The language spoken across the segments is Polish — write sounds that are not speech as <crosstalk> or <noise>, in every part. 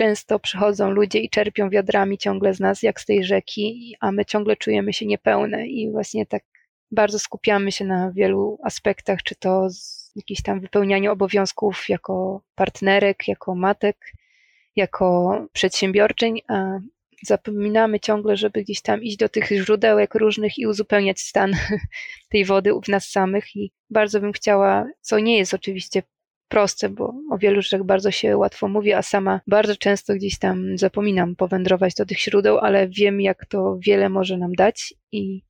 często przychodzą ludzie i czerpią wiadrami ciągle z nas, jak z tej rzeki, a my ciągle czujemy się niepełne i właśnie tak bardzo skupiamy się na wielu aspektach, czy to z jakieś tam wypełnianiu obowiązków jako partnerek, jako matek, jako przedsiębiorczyń, a zapominamy ciągle, żeby gdzieś tam iść do tych źródełek różnych i uzupełniać stan <laughs> tej wody w nas samych. I bardzo bym chciała, co nie jest oczywiście proste, bo o wielu rzeczach bardzo się łatwo mówi, a sama bardzo często gdzieś tam zapominam powędrować do tych źródeł, ale wiem, jak to wiele może nam dać i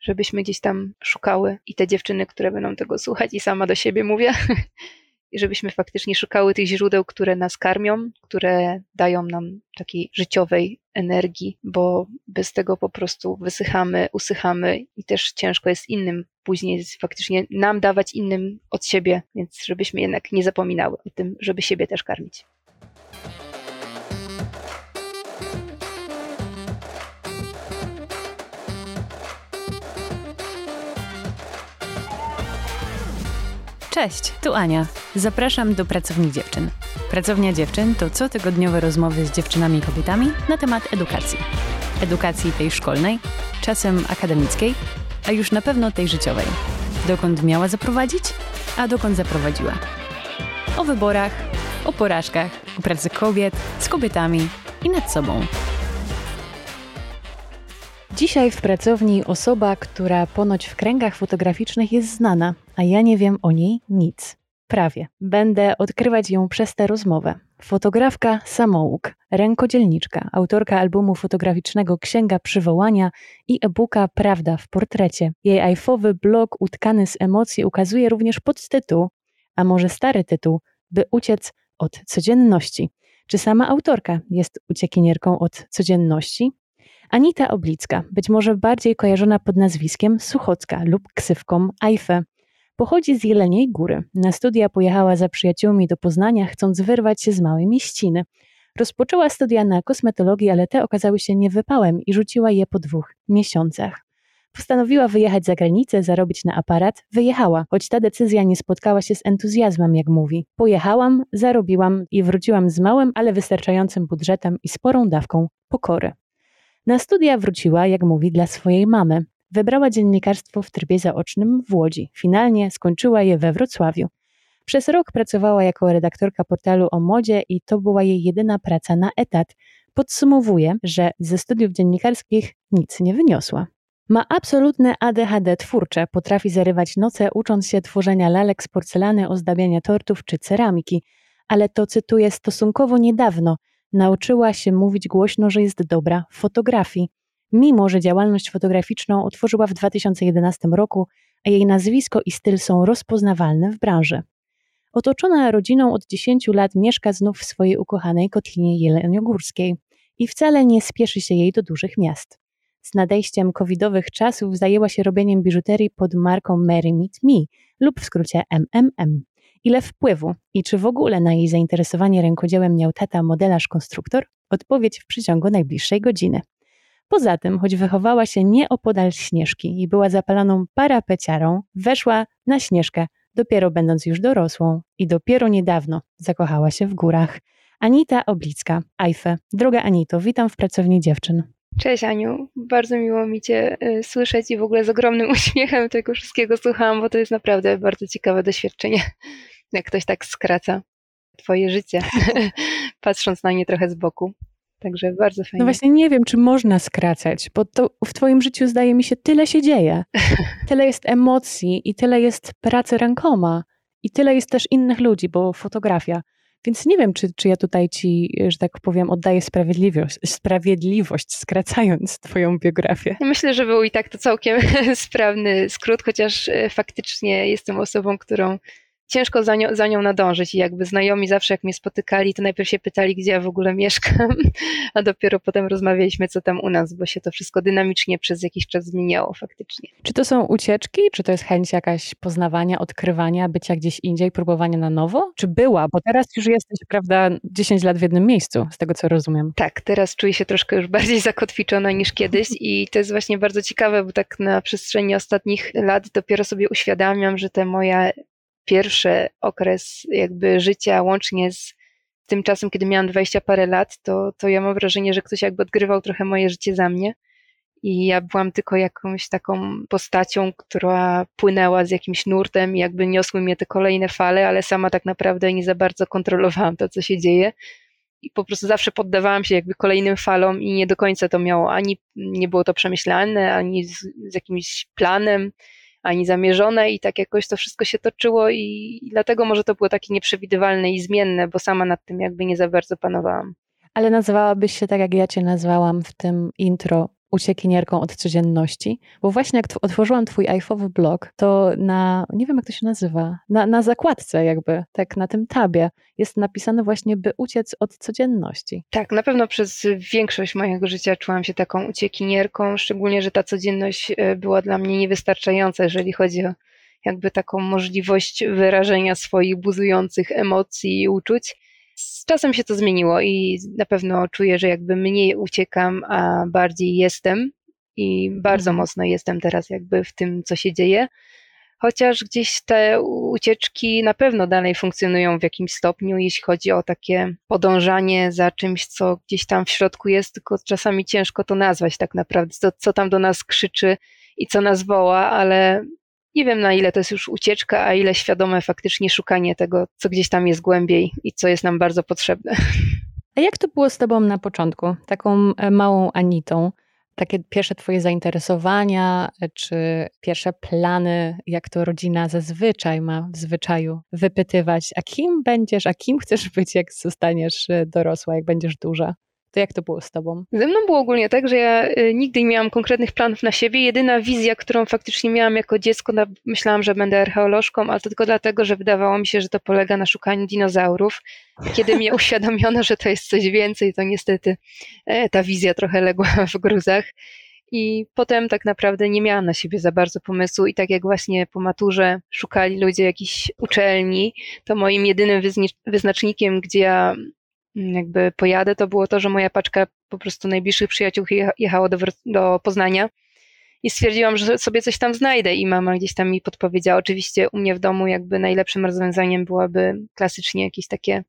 żebyśmy gdzieś tam szukały i te dziewczyny, które będą tego słuchać i sama do siebie mówię, <laughs> i żebyśmy faktycznie szukały tych źródeł, które nas karmią, które dają nam takiej życiowej energii, bo bez tego po prostu wysychamy, usychamy i też ciężko jest innym później faktycznie nam dawać innym od siebie, więc żebyśmy jednak nie zapominały o tym, żeby siebie też karmić. Cześć, tu Ania. Zapraszam do Pracowni Dziewczyn. Pracownia Dziewczyn to cotygodniowe rozmowy z dziewczynami i kobietami na temat edukacji. Edukacji tej szkolnej, czasem akademickiej, a już na pewno tej życiowej. Dokąd miała zaprowadzić, a dokąd zaprowadziła. O wyborach, o porażkach, o pracy kobiet, z kobietami i nad sobą. Dzisiaj w pracowni osoba, która ponoć w kręgach fotograficznych jest znana, a ja nie wiem o niej nic. Prawie. Będę odkrywać ją przez tę rozmowę. Fotografka samouk, rękodzielniczka, autorka albumu fotograficznego Księga Przywołania i e-booka Prawda w portrecie. Jej iPhone'owy blog utkany z emocji ukazuje również podtytuł, a może stary tytuł, by uciec od codzienności. Czy sama autorka jest uciekinierką od codzienności? Anita Oblicka, być może bardziej kojarzona pod nazwiskiem Suchocka lub ksywką Ajfe. Pochodzi z Jeleniej Góry. Na studia pojechała za przyjaciółmi do Poznania, chcąc wyrwać się z małej mieściny. Rozpoczęła studia na kosmetologii, ale te okazały się niewypałem i rzuciła je po dwóch miesiącach. Postanowiła wyjechać za granicę, zarobić na aparat. Wyjechała, choć ta decyzja nie spotkała się z entuzjazmem, jak mówi. Pojechałam, zarobiłam i wróciłam z małym, ale wystarczającym budżetem i sporą dawką pokory. Na studia wróciła, jak mówi, dla swojej mamy. Wybrała dziennikarstwo w trybie zaocznym w Łodzi. Finalnie skończyła je we Wrocławiu. Przez rok pracowała jako redaktorka portalu o modzie i to była jej jedyna praca na etat. Podsumowuje, że ze studiów dziennikarskich nic nie wyniosła. Ma absolutne ADHD twórcze, potrafi zarywać noce ucząc się tworzenia lalek z porcelany, ozdabiania tortów czy ceramiki, ale to cytuję stosunkowo niedawno – nauczyła się mówić głośno, że jest dobra w fotografii, mimo że działalność fotograficzną otworzyła w 2011 roku, a jej nazwisko i styl są rozpoznawalne w branży. Otoczona rodziną od 10 lat mieszka znów w swojej ukochanej kotlinie jeleniogórskiej i wcale nie spieszy się jej do dużych miast. Z nadejściem covidowych czasów zajęła się robieniem biżuterii pod marką Mary Meet Me lub w skrócie MMM. Ile wpływu i czy w ogóle na jej zainteresowanie rękodziełem miał tata modelarz-konstruktor? Odpowiedź w przeciągu najbliższej godziny. Poza tym, choć wychowała się nieopodal Śnieżki i była zapaloną parapeciarą, weszła na Śnieżkę dopiero będąc już dorosłą i dopiero niedawno zakochała się w górach. Anita Oblicka, Ajfe. Droga Anito, witam w Pracowni Dziewczyn. Cześć Aniu, bardzo miło mi Cię y, słyszeć i w ogóle z ogromnym <laughs> uśmiechem tego wszystkiego słuchałam, bo to jest naprawdę bardzo ciekawe doświadczenie <laughs> jak ktoś tak skraca twoje życie, <laughs> patrząc na nie trochę z boku. Także bardzo fajnie. No właśnie nie wiem, czy można skracać, bo to w twoim życiu zdaje mi się tyle się dzieje. <laughs> Tyle jest emocji i tyle jest pracy rękoma i tyle jest też innych ludzi, bo fotografia. Więc nie wiem, czy, czy ja tutaj ci, że tak powiem, oddaję sprawiedliwość, sprawiedliwość, skracając twoją biografię. Myślę, że był i tak to całkiem <laughs> sprawny skrót, chociaż e, faktycznie jestem osobą, którą ciężko za nią, za nią nadążyć i jakby znajomi zawsze jak mnie spotykali, to najpierw się pytali, gdzie ja w ogóle mieszkam, <laughs> a dopiero potem rozmawialiśmy, co tam u nas, bo się to wszystko dynamicznie przez jakiś czas zmieniało faktycznie. Czy to są ucieczki, czy to jest chęć jakaś poznawania, odkrywania, bycia gdzieś indziej, próbowania na nowo? Czy była? Bo teraz już jesteś, prawda, 10 lat w jednym miejscu, z tego co rozumiem. Tak, teraz czuję się troszkę już bardziej <laughs> zakotwiczona niż kiedyś i to jest właśnie bardzo ciekawe, bo tak na przestrzeni ostatnich lat dopiero sobie uświadamiam, że te moje pierwszy okres jakby życia łącznie z Tymczasem, kiedy miałam 20 parę lat, to, to ja mam wrażenie, że ktoś jakby odgrywał trochę moje życie za mnie. I ja byłam tylko jakąś taką postacią, która płynęła z jakimś nurtem jakby niosły mnie te kolejne fale, ale sama tak naprawdę nie za bardzo kontrolowałam to, co się dzieje. I po prostu zawsze poddawałam się jakby kolejnym falom i nie do końca to miało ani, nie było to przemyślane, ani z, z jakimś planem, ani zamierzone i tak jakoś to wszystko się toczyło i, dlatego może to było takie nieprzewidywalne i zmienne, bo sama nad tym jakby nie za bardzo panowałam. Ale nazywałabyś się tak, jak ja cię nazwałam w tym intro, uciekinierką od codzienności, bo właśnie jak otworzyłam twój iPhone blog, to na, nie wiem jak to się nazywa, na, na zakładce jakby, tak na tym tabie jest napisane właśnie, by uciec od codzienności. Tak, na pewno przez większość mojego życia czułam się taką uciekinierką, szczególnie, że ta codzienność e, była dla mnie niewystarczająca, jeżeli chodzi o jakby taką możliwość wyrażenia swoich buzujących emocji i uczuć. Z czasem się to zmieniło i na pewno czuję, że jakby mniej uciekam, a bardziej jestem i bardzo mhm. mocno jestem teraz jakby w tym, co się dzieje. Chociaż gdzieś te ucieczki na pewno dalej funkcjonują w jakimś stopniu, jeśli chodzi o takie podążanie za czymś, co gdzieś tam w środku jest, tylko czasami ciężko to nazwać tak naprawdę, co, co tam do nas krzyczy i co nas woła, ale nie wiem na ile to jest już ucieczka, a ile świadome faktycznie szukanie tego, co gdzieś tam jest głębiej i co jest nam bardzo potrzebne. A jak to było z Tobą na początku? Taką e, małą Anitą? Takie pierwsze Twoje zainteresowania, e, czy pierwsze plany, jak to rodzina zazwyczaj ma w zwyczaju wypytywać, a kim będziesz, a kim chcesz być, jak zostaniesz e, dorosła, jak będziesz duża? To jak to było z tobą? Ze mną było ogólnie tak, że ja y, nigdy nie miałam konkretnych planów na siebie. Jedyna wizja, którą faktycznie miałam jako dziecko, myślałam, że będę archeolożką, ale to tylko dlatego, że wydawało mi się, że to polega na szukaniu dinozaurów. Kiedy mnie <laughs> uświadomiono, że to jest coś więcej, to niestety e, ta wizja trochę legła <laughs> w gruzach. I potem tak naprawdę nie miałam na siebie za bardzo pomysłu i tak jak właśnie po maturze szukali ludzie jakichś uczelni, to moim jedynym wyznacznikiem, gdzie ja jakby pojadę, to było to, że moja paczka po prostu najbliższych przyjaciół jechała do, do Poznania i stwierdziłam, że sobie coś tam znajdę i mama gdzieś tam mi podpowiedziała. Oczywiście u mnie w domu jakby najlepszym rozwiązaniem byłaby klasycznie jakieś takie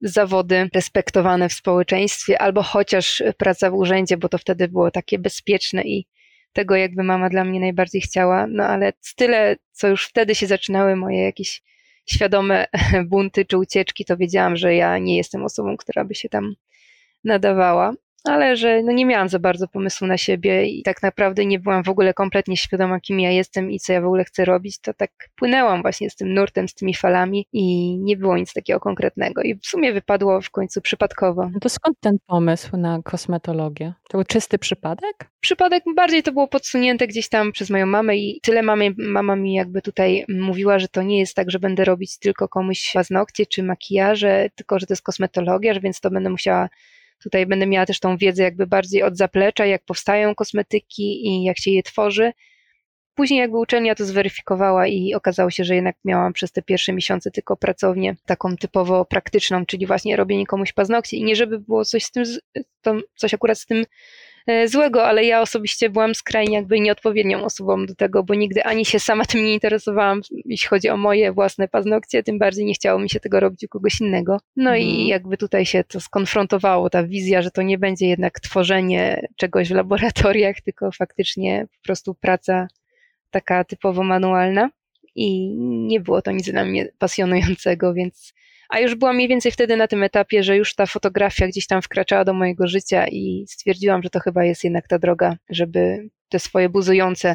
zawody respektowane w społeczeństwie albo chociaż praca w urzędzie, bo to wtedy było takie bezpieczne i tego jakby mama dla mnie najbardziej chciała, no ale tyle, co już wtedy się zaczynały moje jakieś świadome <laughs> bunty czy ucieczki, to wiedziałam, że ja nie jestem osobą, która by się tam nadawała ale że no nie miałam za bardzo pomysłu na siebie i tak naprawdę nie byłam w ogóle kompletnie świadoma, kim ja jestem i co ja w ogóle chcę robić, to tak płynęłam właśnie z tym nurtem, z tymi falami i nie było nic takiego konkretnego. I w sumie wypadło w końcu przypadkowo. No to skąd ten pomysł na kosmetologię? To był czysty przypadek? Przypadek bardziej to było podsunięte gdzieś tam przez moją mamę i tyle mamy, mama mi jakby tutaj mówiła, że to nie jest tak, że będę robić tylko komuś paznokcie czy makijaże, tylko że to jest kosmetologia, że więc to będę musiała Tutaj będę miała też tą wiedzę jakby bardziej od zaplecza, jak powstają kosmetyki i jak się je tworzy. Później jakby uczelnia to zweryfikowała i okazało się, że jednak miałam przez te pierwsze miesiące tylko pracownię taką typowo praktyczną, czyli właśnie robienie komuś paznokci i nie żeby było coś z tym, coś akurat z tym złego, ale ja osobiście byłam skrajnie jakby nieodpowiednią osobą do tego, bo nigdy ani się sama tym nie interesowałam, jeśli chodzi o moje własne paznokcie, tym bardziej nie chciało mi się tego robić u kogoś innego. No i mhm. jakby tutaj się to skonfrontowało, ta wizja, że to nie będzie jednak tworzenie czegoś w laboratoriach, tylko faktycznie po prostu praca taka typowo manualna i nie było to nic dla mnie pasjonującego, więc a już byłam mniej więcej wtedy na tym etapie, że już ta fotografia gdzieś tam wkraczała do mojego życia i stwierdziłam, że to chyba jest jednak ta droga, żeby te swoje buzujące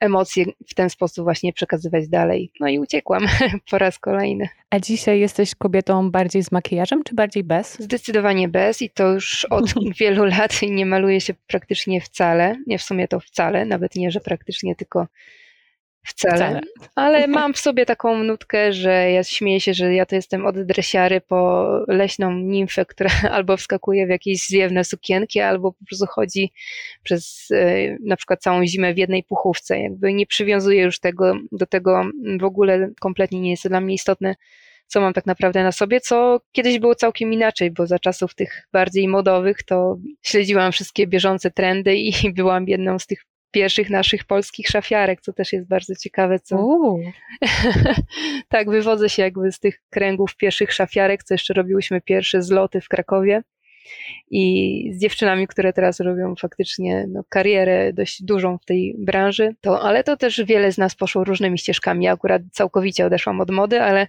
emocje w ten sposób właśnie przekazywać dalej. No i uciekłam <laughs> po raz kolejny. A dzisiaj jesteś kobietą bardziej z makijażem, czy bardziej bez? Zdecydowanie bez i to już od <laughs> wielu lat nie maluję się praktycznie wcale. Nie w sumie to wcale, nawet nie, że praktycznie tylko Wcale. Wcale. Ale mam w sobie taką nutkę, że ja śmieję się, że ja to jestem od dresiary po leśną nimfę, która <laughs> albo wskakuje w jakieś zwiewne sukienki, albo po prostu chodzi przez e, na przykład całą zimę w jednej puchówce. Jakby nie przywiązuję już tego do tego w ogóle kompletnie nie jest to dla mnie istotne, co mam tak naprawdę na sobie, co kiedyś było całkiem inaczej, bo za czasów tych bardziej modowych to śledziłam wszystkie bieżące trendy i <laughs> byłam jedną z tych pierwszych naszych polskich szafiarek, co też jest bardzo ciekawe. Co... <laughs> tak, wywodzę się jakby z tych kręgów pierwszych szafiarek, co jeszcze robiłyśmy pierwsze zloty w Krakowie i z dziewczynami, które teraz robią faktycznie no, karierę dość dużą w tej branży, to, ale to też wiele z nas poszło różnymi ścieżkami. Ja akurat całkowicie odeszłam od mody, ale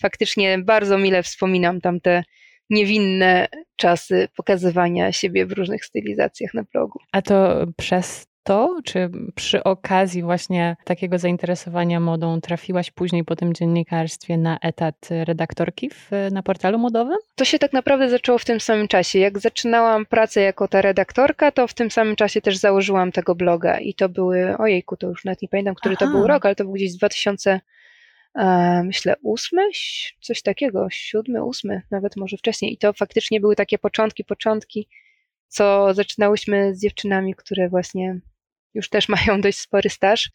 faktycznie bardzo mile wspominam tamte niewinne czasy pokazywania siebie w różnych stylizacjach na blogu. A to przez to, czy przy okazji właśnie takiego zainteresowania modą trafiłaś później po tym dziennikarstwie na etat redaktorki w, na portalu modowym? To się tak naprawdę zaczęło w tym samym czasie. Jak zaczynałam pracę jako ta redaktorka, to w tym samym czasie też założyłam tego bloga i to były, ojejku, to już nawet nie pamiętam, który Aha. to był rok, ale to był gdzieś 2000 e, myślę, ósmy, coś takiego, siódmy, ósmy, nawet może wcześniej. I to faktycznie były takie początki, początki, co zaczynałyśmy z dziewczynami, które właśnie już też <laughs> mają dość spory staż.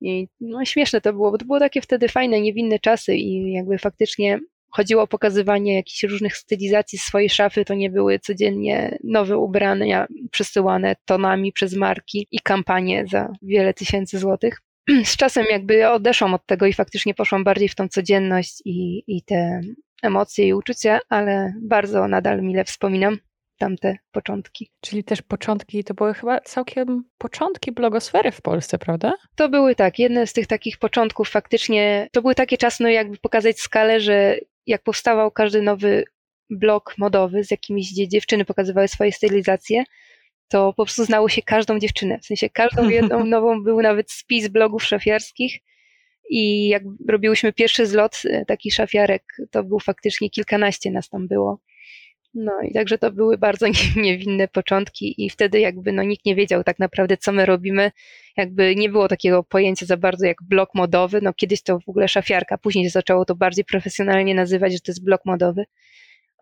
I no, śmieszne to było, bo to było takie wtedy fajne, niewinne czasy i jakby faktycznie chodziło o pokazywanie jakichś różnych stylizacji swojej szafy, to nie były codziennie nowe ubrania przesyłane tonami przez marki i kampanie za wiele tysięcy złotych. <clears throat> Z czasem jakby odeszłam od tego i faktycznie poszłam bardziej w tą codzienność i, i te emocje i uczucia, ale bardzo nadal mile wspominam tamte początki. Czyli też początki, to były chyba całkiem początki blogosfery w Polsce, prawda? To były tak, jedne z tych takich początków faktycznie, to były takie czasy, no jakby pokazać skalę, że jak powstawał każdy nowy blog modowy z jakimiś, gdzie dziewczyny pokazywały swoje stylizacje, to po prostu znało się każdą dziewczynę, w sensie każdą jedną <laughs> nową, był nawet spis blogów szafiarskich i jak robiłyśmy pierwszy zlot e, taki szafiarek, to był faktycznie kilkanaście nas tam było. No i także to były bardzo <laughs> niewinne początki i wtedy jakby no nikt nie wiedział tak naprawdę, co my robimy. Jakby nie było takiego pojęcia za bardzo jak blok modowy. No kiedyś to w ogóle szafiarka, później zaczęło to bardziej profesjonalnie nazywać, że to jest blok modowy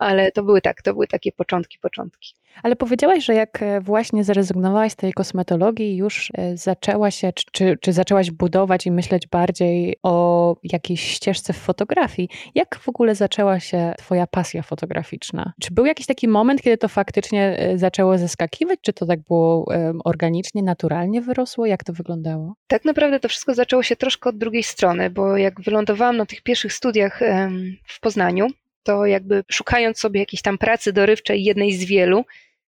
ale to były tak, to były takie początki, początki. Ale powiedziałaś, że jak e, właśnie zrezygnowałaś z tej kosmetologii, już e, zaczęła się, czy, czy zaczęłaś budować i myśleć bardziej o jakiejś ścieżce w fotografii. Jak w ogóle zaczęła się Twoja pasja fotograficzna? Czy był jakiś taki moment, kiedy to faktycznie e, zaczęło zeskakiwać? Czy to tak było organicznie, naturalnie wyrosło? Jak to wyglądało? Tak naprawdę to wszystko zaczęło się troszkę od drugiej strony, bo jak wylądowałam na tych pierwszych studiach w Poznaniu, to jakby szukając sobie jakiejś tam pracy dorywczej, jednej z wielu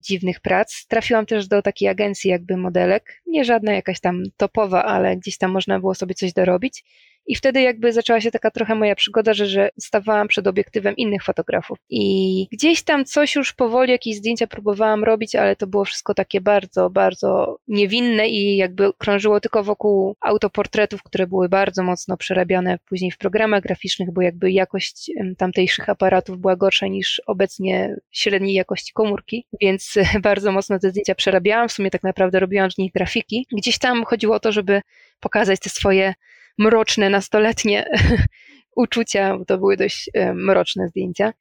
dziwnych prac, trafiłam też do takiej agencji jakby modelek, nie żadna jakaś tam topowa, ale gdzieś tam można było sobie coś dorobić i wtedy jakby zaczęła się taka trochę moja przygoda, że, że stawałam przed obiektywem innych fotografów. I gdzieś tam coś już powoli, jakieś zdjęcia próbowałam robić, ale to było wszystko takie bardzo, bardzo niewinne i jakby krążyło tylko wokół autoportretów, które były bardzo mocno przerabiane później w programach graficznych, bo jakby jakość tamtejszych aparatów była gorsza niż obecnie średniej jakości komórki, więc <laughs> bardzo mocno te zdjęcia przerabiałam. W sumie tak naprawdę robiłam z nich grafiki. Gdzieś tam chodziło o to, żeby pokazać te swoje mroczne, nastoletnie <laughs> uczucia, bo to były dość e, mroczne zdjęcia.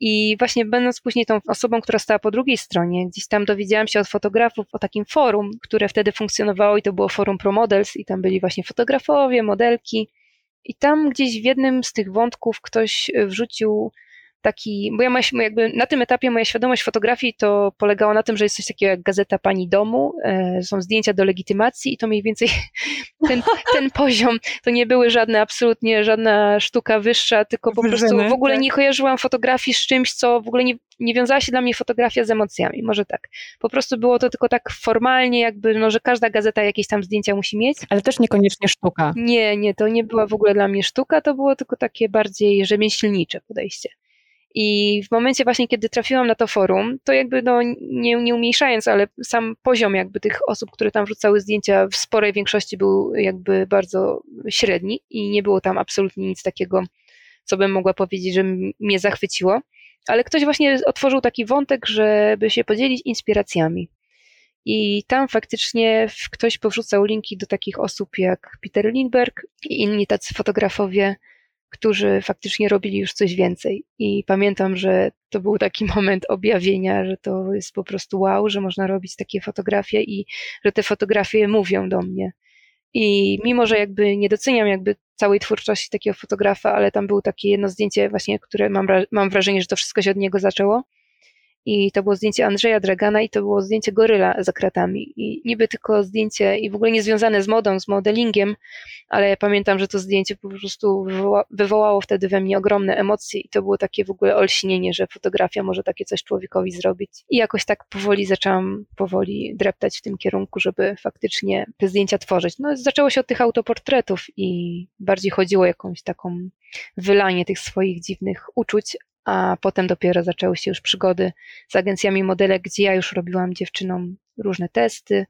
I właśnie będąc później tą osobą, która stała po drugiej stronie, gdzieś tam dowiedziałam się od fotografów o takim forum, które wtedy funkcjonowało i to było forum ProModels i tam byli właśnie fotografowie, modelki. I tam gdzieś w jednym z tych wątków ktoś wrzucił taki, bo ja jakby na tym etapie moja świadomość fotografii to polegała na tym, że jest coś takiego jak gazeta pani domu, e, są zdjęcia do legitymacji i to mniej więcej <laughs> ten, ten poziom, to nie były żadne, absolutnie żadna sztuka wyższa, tylko po prostu w ogóle tak? nie kojarzyłam fotografii z czymś, co w ogóle nie, nie wiązała się dla mnie fotografia z emocjami, może tak. Po prostu było to tylko tak formalnie, jakby, no, że każda gazeta jakieś tam zdjęcia musi mieć. Ale też niekoniecznie sztuka. Nie, nie, to nie była w ogóle dla mnie sztuka, to było tylko takie bardziej rzemieślnicze podejście. I w momencie właśnie, kiedy trafiłam na to forum, to jakby no nie, nie umniejszając, ale sam poziom jakby tych osób, które tam wrzucały zdjęcia w sporej większości był jakby bardzo średni i nie było tam absolutnie nic takiego, co bym mogła powiedzieć, że mnie zachwyciło. Ale ktoś właśnie otworzył taki wątek, żeby się podzielić inspiracjami. I tam faktycznie ktoś powrzucał linki do takich osób jak Peter Lindbergh i inni tacy fotografowie, którzy faktycznie robili już coś więcej. I pamiętam, że to był taki <laughs> moment objawienia, że to jest po prostu wow, że można robić takie fotografie i że te fotografie mówią do mnie. I mimo, że jakby nie doceniam jakby całej twórczości takiego fotografa, ale tam było takie jedno zdjęcie właśnie, które mam, mam wrażenie, że to wszystko się od niego zaczęło. I to było zdjęcie Andrzeja Dragana i to było zdjęcie goryla za kratami. I niby tylko zdjęcie i w ogóle nie związane z modą, z modelingiem, ale ja pamiętam, że to zdjęcie po prostu wywoła, wywołało wtedy we mnie ogromne emocje i to było takie w ogóle olśnienie, że fotografia może takie coś człowiekowi zrobić. I jakoś tak powoli zaczęłam powoli dreptać w tym kierunku, żeby faktycznie te zdjęcia tworzyć. No zaczęło się od tych autoportretów i bardziej chodziło o jakąś taką wylanie tych swoich dziwnych uczuć, a potem dopiero zaczęły się już przygody z agencjami modelek, gdzie ja już robiłam dziewczynom różne testy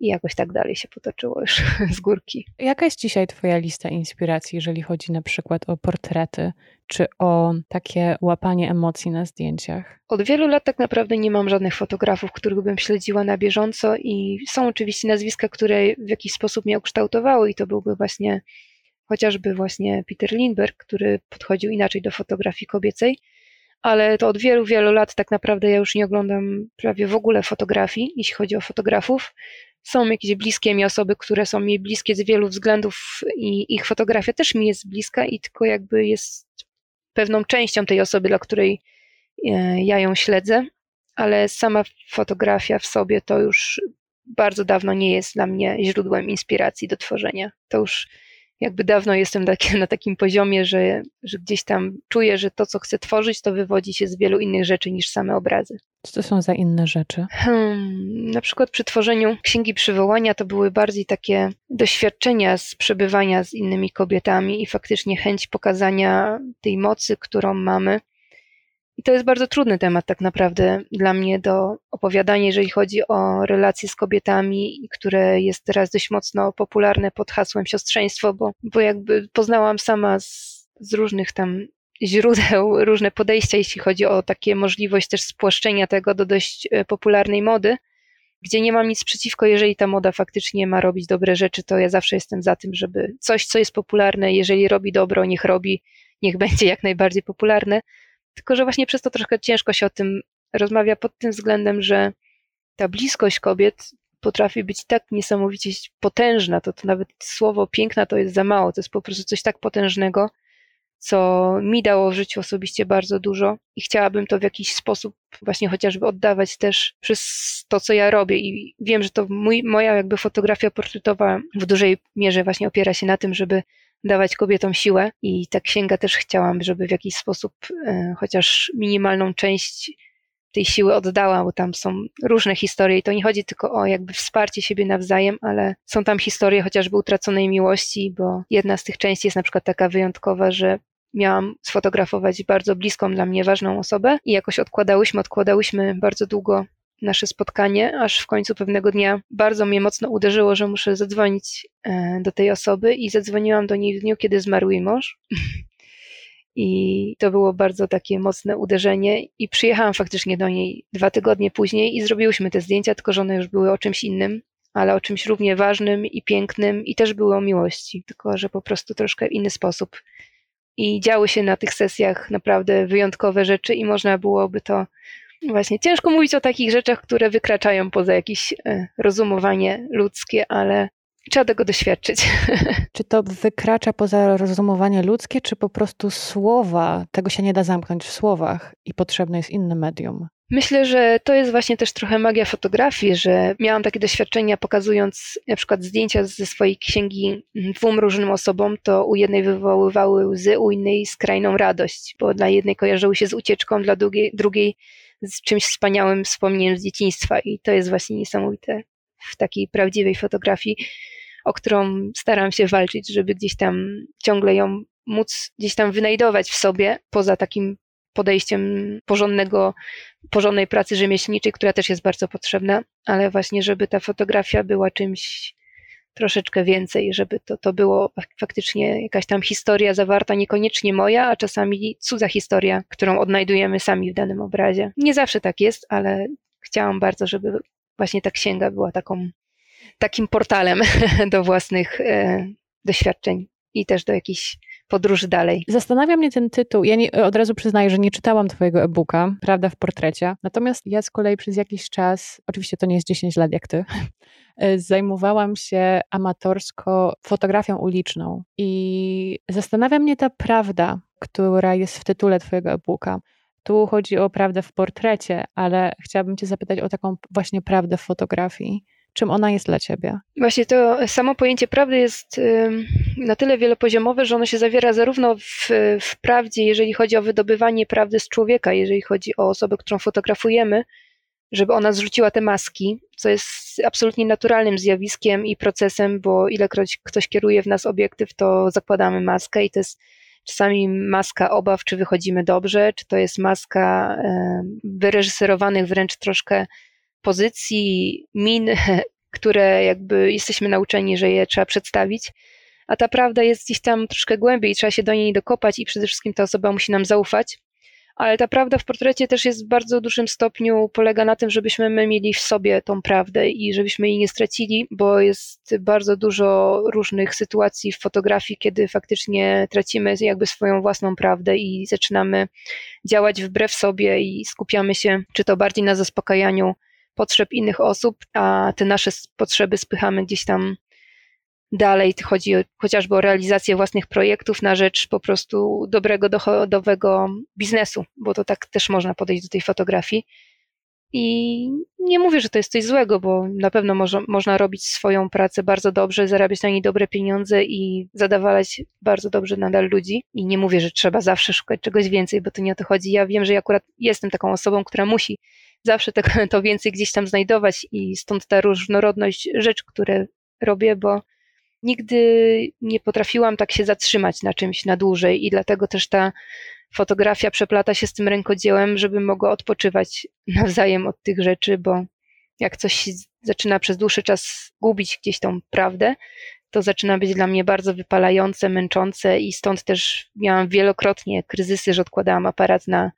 i jakoś tak dalej się potoczyło już <laughs> z górki. Jaka jest dzisiaj Twoja lista inspiracji, jeżeli chodzi na przykład o portrety, czy o takie łapanie emocji na zdjęciach? Od wielu lat tak naprawdę nie mam żadnych fotografów, których bym śledziła na bieżąco i są oczywiście nazwiska, które w jakiś sposób mnie ukształtowały i to byłby właśnie chociażby właśnie Peter Lindbergh, który podchodził inaczej do fotografii kobiecej, ale to od wielu, wielu lat tak naprawdę ja już nie oglądam prawie w ogóle fotografii, jeśli chodzi o fotografów. Są jakieś bliskie mi osoby, które są mi bliskie z wielu względów i ich fotografia też mi jest bliska i tylko jakby jest pewną częścią tej osoby, dla której e, ja ją śledzę, ale sama fotografia w sobie to już bardzo dawno nie jest dla mnie źródłem inspiracji do tworzenia. To już jakby dawno jestem taki, na takim poziomie, że, że gdzieś tam czuję, że to, co chcę tworzyć, to wywodzi się z wielu innych rzeczy niż same obrazy. Co to są za inne rzeczy? Hmm, na przykład przy tworzeniu Księgi Przywołania to były bardziej takie doświadczenia z przebywania z innymi kobietami i faktycznie chęć pokazania tej mocy, którą mamy i to jest bardzo trudny temat tak naprawdę dla mnie do opowiadania, jeżeli chodzi o relacje z kobietami, które jest teraz dość mocno popularne pod hasłem siostrzeństwo, bo, bo jakby poznałam sama z, z różnych tam źródeł <laughs> różne podejścia, jeśli chodzi o takie możliwość też spłaszczenia tego do dość e, popularnej mody, gdzie nie mam nic przeciwko, jeżeli ta moda faktycznie ma robić dobre rzeczy, to ja zawsze jestem za tym, żeby coś, co jest popularne, jeżeli robi dobro, niech robi, niech <laughs> będzie jak najbardziej popularne, tylko, że właśnie przez to troszkę ciężko się o tym rozmawia pod tym względem, że ta bliskość kobiet potrafi być tak niesamowicie potężna, to, to nawet słowo piękna to jest za mało, to jest po prostu coś tak potężnego, co mi dało w życiu osobiście bardzo dużo i chciałabym to w jakiś sposób właśnie chociażby oddawać też przez to, co ja robię. I wiem, że to mój, moja jakby fotografia portretowa w dużej mierze właśnie opiera się na tym, żeby dawać kobietom siłę i ta księga też chciałam, żeby w jakiś sposób e, chociaż minimalną część tej siły oddała, bo tam są różne historie i to nie chodzi tylko o jakby wsparcie siebie nawzajem, ale są tam historie chociażby utraconej miłości, bo jedna z tych części jest na przykład taka wyjątkowa, że miałam sfotografować bardzo bliską dla mnie ważną osobę i jakoś odkładałyśmy, odkładałyśmy bardzo długo nasze spotkanie, aż w końcu pewnego dnia bardzo mnie mocno uderzyło, że muszę zadzwonić e, do tej osoby i zadzwoniłam do niej w dniu, kiedy zmarł jej mąż. <laughs> I to było bardzo takie mocne uderzenie i przyjechałam faktycznie do niej dwa tygodnie później i zrobiłyśmy te zdjęcia, tylko że one już były o czymś innym, ale o czymś równie ważnym i pięknym i też były o miłości, tylko że po prostu troszkę inny sposób. I działy się na tych sesjach naprawdę wyjątkowe rzeczy i można byłoby to Właśnie, ciężko mówić o takich rzeczach, które wykraczają poza jakieś e, rozumowanie ludzkie, ale trzeba tego doświadczyć. <laughs> Czy to wykracza poza rozumowanie ludzkie, czy po prostu słowa, tego się nie da zamknąć w słowach i potrzebne jest inne medium? Myślę, że to jest właśnie też trochę magia fotografii, że miałam takie doświadczenia pokazując na przykład zdjęcia ze swojej księgi dwóm różnym osobom, to u jednej wywoływały łzy, u innej skrajną radość, bo dla jednej kojarzyły się z ucieczką, dla drugiej, drugiej z czymś wspaniałym wspomnieniem z dzieciństwa i to jest właśnie niesamowite w takiej prawdziwej fotografii, o którą staram się walczyć, żeby gdzieś tam ciągle ją móc gdzieś tam wynajdować w sobie, poza takim podejściem porządnego, porządnej pracy rzemieślniczej, która też jest bardzo potrzebna, ale właśnie, żeby ta fotografia była czymś troszeczkę więcej, żeby to, to było faktycznie jakaś tam historia zawarta, niekoniecznie moja, a czasami cudza historia, którą odnajdujemy sami w danym obrazie. Nie zawsze tak jest, ale chciałam bardzo, żeby właśnie ta księga była taką, takim portalem <laughs> do własnych e, doświadczeń i też do jakichś podróży dalej. Zastanawia mnie ten tytuł. Ja nie, od razu przyznaję, że nie czytałam Twojego e-booka, Prawda w portrecie. Natomiast ja z kolei przez jakiś czas, oczywiście to nie jest 10 lat jak Ty, <laughs> zajmowałam się amatorsko fotografią uliczną. I zastanawia mnie ta prawda, która jest w tytule Twojego e-booka. Tu chodzi o prawdę w portrecie, ale chciałabym Cię zapytać o taką właśnie prawdę w fotografii. Czym ona jest dla Ciebie? Właśnie to samo pojęcie prawdy jest na tyle wielopoziomowe, że ono się zawiera zarówno w, w prawdzie, jeżeli chodzi o wydobywanie prawdy z człowieka, jeżeli chodzi o osobę, którą fotografujemy, żeby ona zrzuciła te maski, co jest absolutnie naturalnym zjawiskiem i procesem, bo ilekroć ktoś kieruje w nas obiektyw, to zakładamy maskę i to jest czasami maska obaw, czy wychodzimy dobrze, czy to jest maska wyreżyserowanych wręcz troszkę pozycji, min, <laughs> które jakby jesteśmy nauczeni, że je trzeba przedstawić. A ta prawda jest gdzieś tam troszkę głębiej, trzeba się do niej dokopać i przede wszystkim ta osoba musi nam zaufać ale ta prawda w portrecie też jest w bardzo dużym stopniu polega na tym, żebyśmy my mieli w sobie tą prawdę i żebyśmy jej nie stracili, bo jest bardzo dużo różnych sytuacji w fotografii, kiedy faktycznie tracimy jakby swoją własną prawdę i zaczynamy działać wbrew sobie i skupiamy się czy to bardziej na zaspokajaniu potrzeb innych osób, a te nasze potrzeby spychamy gdzieś tam dalej. Chodzi o, chociażby o realizację własnych projektów na rzecz po prostu dobrego, dochodowego biznesu, bo to tak też można podejść do tej fotografii. I nie mówię, że to jest coś złego, bo na pewno może, można robić swoją pracę bardzo dobrze, zarabiać na niej dobre pieniądze i zadawalać bardzo dobrze nadal ludzi. I nie mówię, że trzeba zawsze szukać czegoś więcej, bo to nie o to chodzi. Ja wiem, że ja akurat jestem taką osobą, która musi zawsze to, <laughs> to więcej gdzieś tam znajdować i stąd ta różnorodność rzeczy, które robię, bo nigdy nie potrafiłam tak się zatrzymać na czymś na dłużej i dlatego też ta fotografia przeplata się z tym rękodziełem, żeby mogła odpoczywać <laughs> nawzajem od tych rzeczy, bo jak coś zaczyna przez dłuższy czas gubić gdzieś tą prawdę, to zaczyna być dla mnie bardzo wypalające, męczące i stąd też miałam wielokrotnie kryzysy, że odkładałam aparat na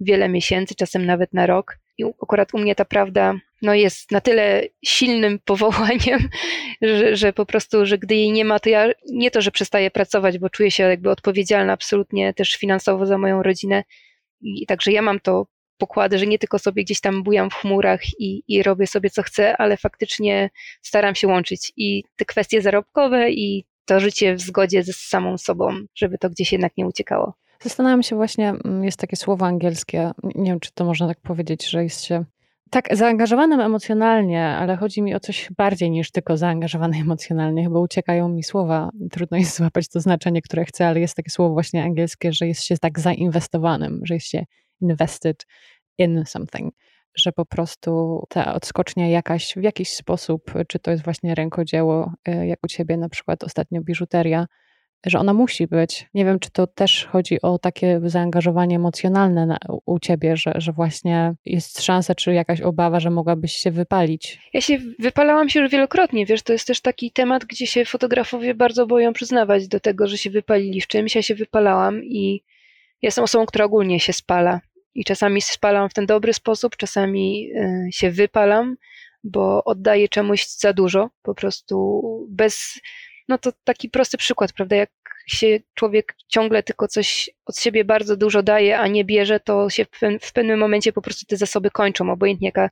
wiele miesięcy, czasem nawet na rok. I akurat u mnie ta prawda no jest na tyle silnym powołaniem, <laughs> że, że po prostu, że gdy jej nie ma, to ja nie to, że przestaję pracować, bo czuję się jakby odpowiedzialna absolutnie też finansowo za moją rodzinę. I także ja mam to pokłady, że nie tylko sobie gdzieś tam bujam w chmurach i, i robię sobie co chcę, ale faktycznie staram się łączyć i te kwestie zarobkowe i to życie w zgodzie ze samą sobą, żeby to gdzieś jednak nie uciekało. Zastanawiam się właśnie, mm, jest takie słowo angielskie, nie wiem, czy to można tak powiedzieć, że jest się tak zaangażowanym emocjonalnie, ale chodzi mi o coś bardziej niż tylko zaangażowany <laughs> emocjonalnie. Chyba uciekają mi słowa. Trudno jest złapać to znaczenie, które chcę, ale jest takie słowo właśnie angielskie, że jest się tak zainwestowanym, że jest się invested in something, że po prostu ta odskocznia jakaś w jakiś sposób, czy to jest właśnie rękodzieło, e, jak u ciebie na przykład ostatnio biżuteria, że ona musi być. Nie wiem, czy to też chodzi o takie zaangażowanie emocjonalne na, u ciebie, że, że właśnie jest szansa, czy jakaś obawa, że mogłabyś się wypalić. Ja się wypalałam się już wielokrotnie, wiesz, to jest też taki temat, gdzie się fotografowie bardzo boją przyznawać do tego, że się wypalili w czymś. Ja się wypalałam i jestem osobą, która ogólnie się spala. I czasami spalam w ten dobry sposób, czasami y, się wypalam, bo oddaję czemuś za dużo, po prostu bez no to taki prosty przykład, prawda? Jak się człowiek ciągle tylko coś od siebie bardzo dużo daje, a nie bierze, to się w, pewnym momencie po prostu te zasoby kończą, obojętnie jaka,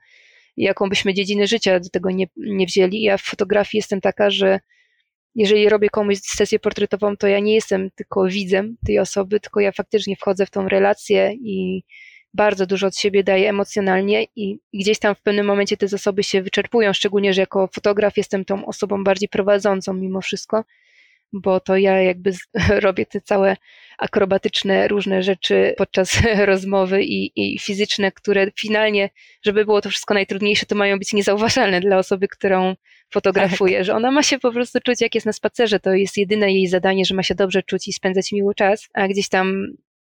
jaką byśmy dziedzinę życia do tego nie, nie wzięli. Ja w fotografii jestem taka, że jeżeli robię komuś sesję portretową, to ja nie jestem tylko widzem tej osoby, tylko ja faktycznie wchodzę w tą relację i bardzo dużo od siebie daje emocjonalnie i gdzieś tam w pewnym momencie te zasoby się wyczerpują, szczególnie, że jako fotograf jestem tą osobą bardziej prowadzącą mimo wszystko, bo to ja jakby <laughs> robię te całe akrobatyczne różne rzeczy podczas <laughs> rozmowy i, i fizyczne, które finalnie, żeby było to wszystko najtrudniejsze, to mają być niezauważalne dla osoby, którą fotografuję, tak. że ona ma się po prostu czuć jak jest na spacerze, to jest jedyne jej zadanie, że ma się dobrze czuć i spędzać miły czas, a gdzieś tam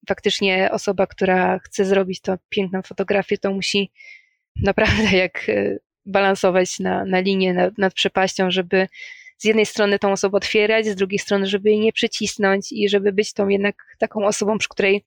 faktycznie osoba, która chce zrobić to piękną fotografię, to musi naprawdę jak e, balansować na, na linię nad, nad przepaścią, żeby z jednej strony tą osobę otwierać, z drugiej strony, żeby jej nie przycisnąć i żeby być tą jednak taką osobą, przy której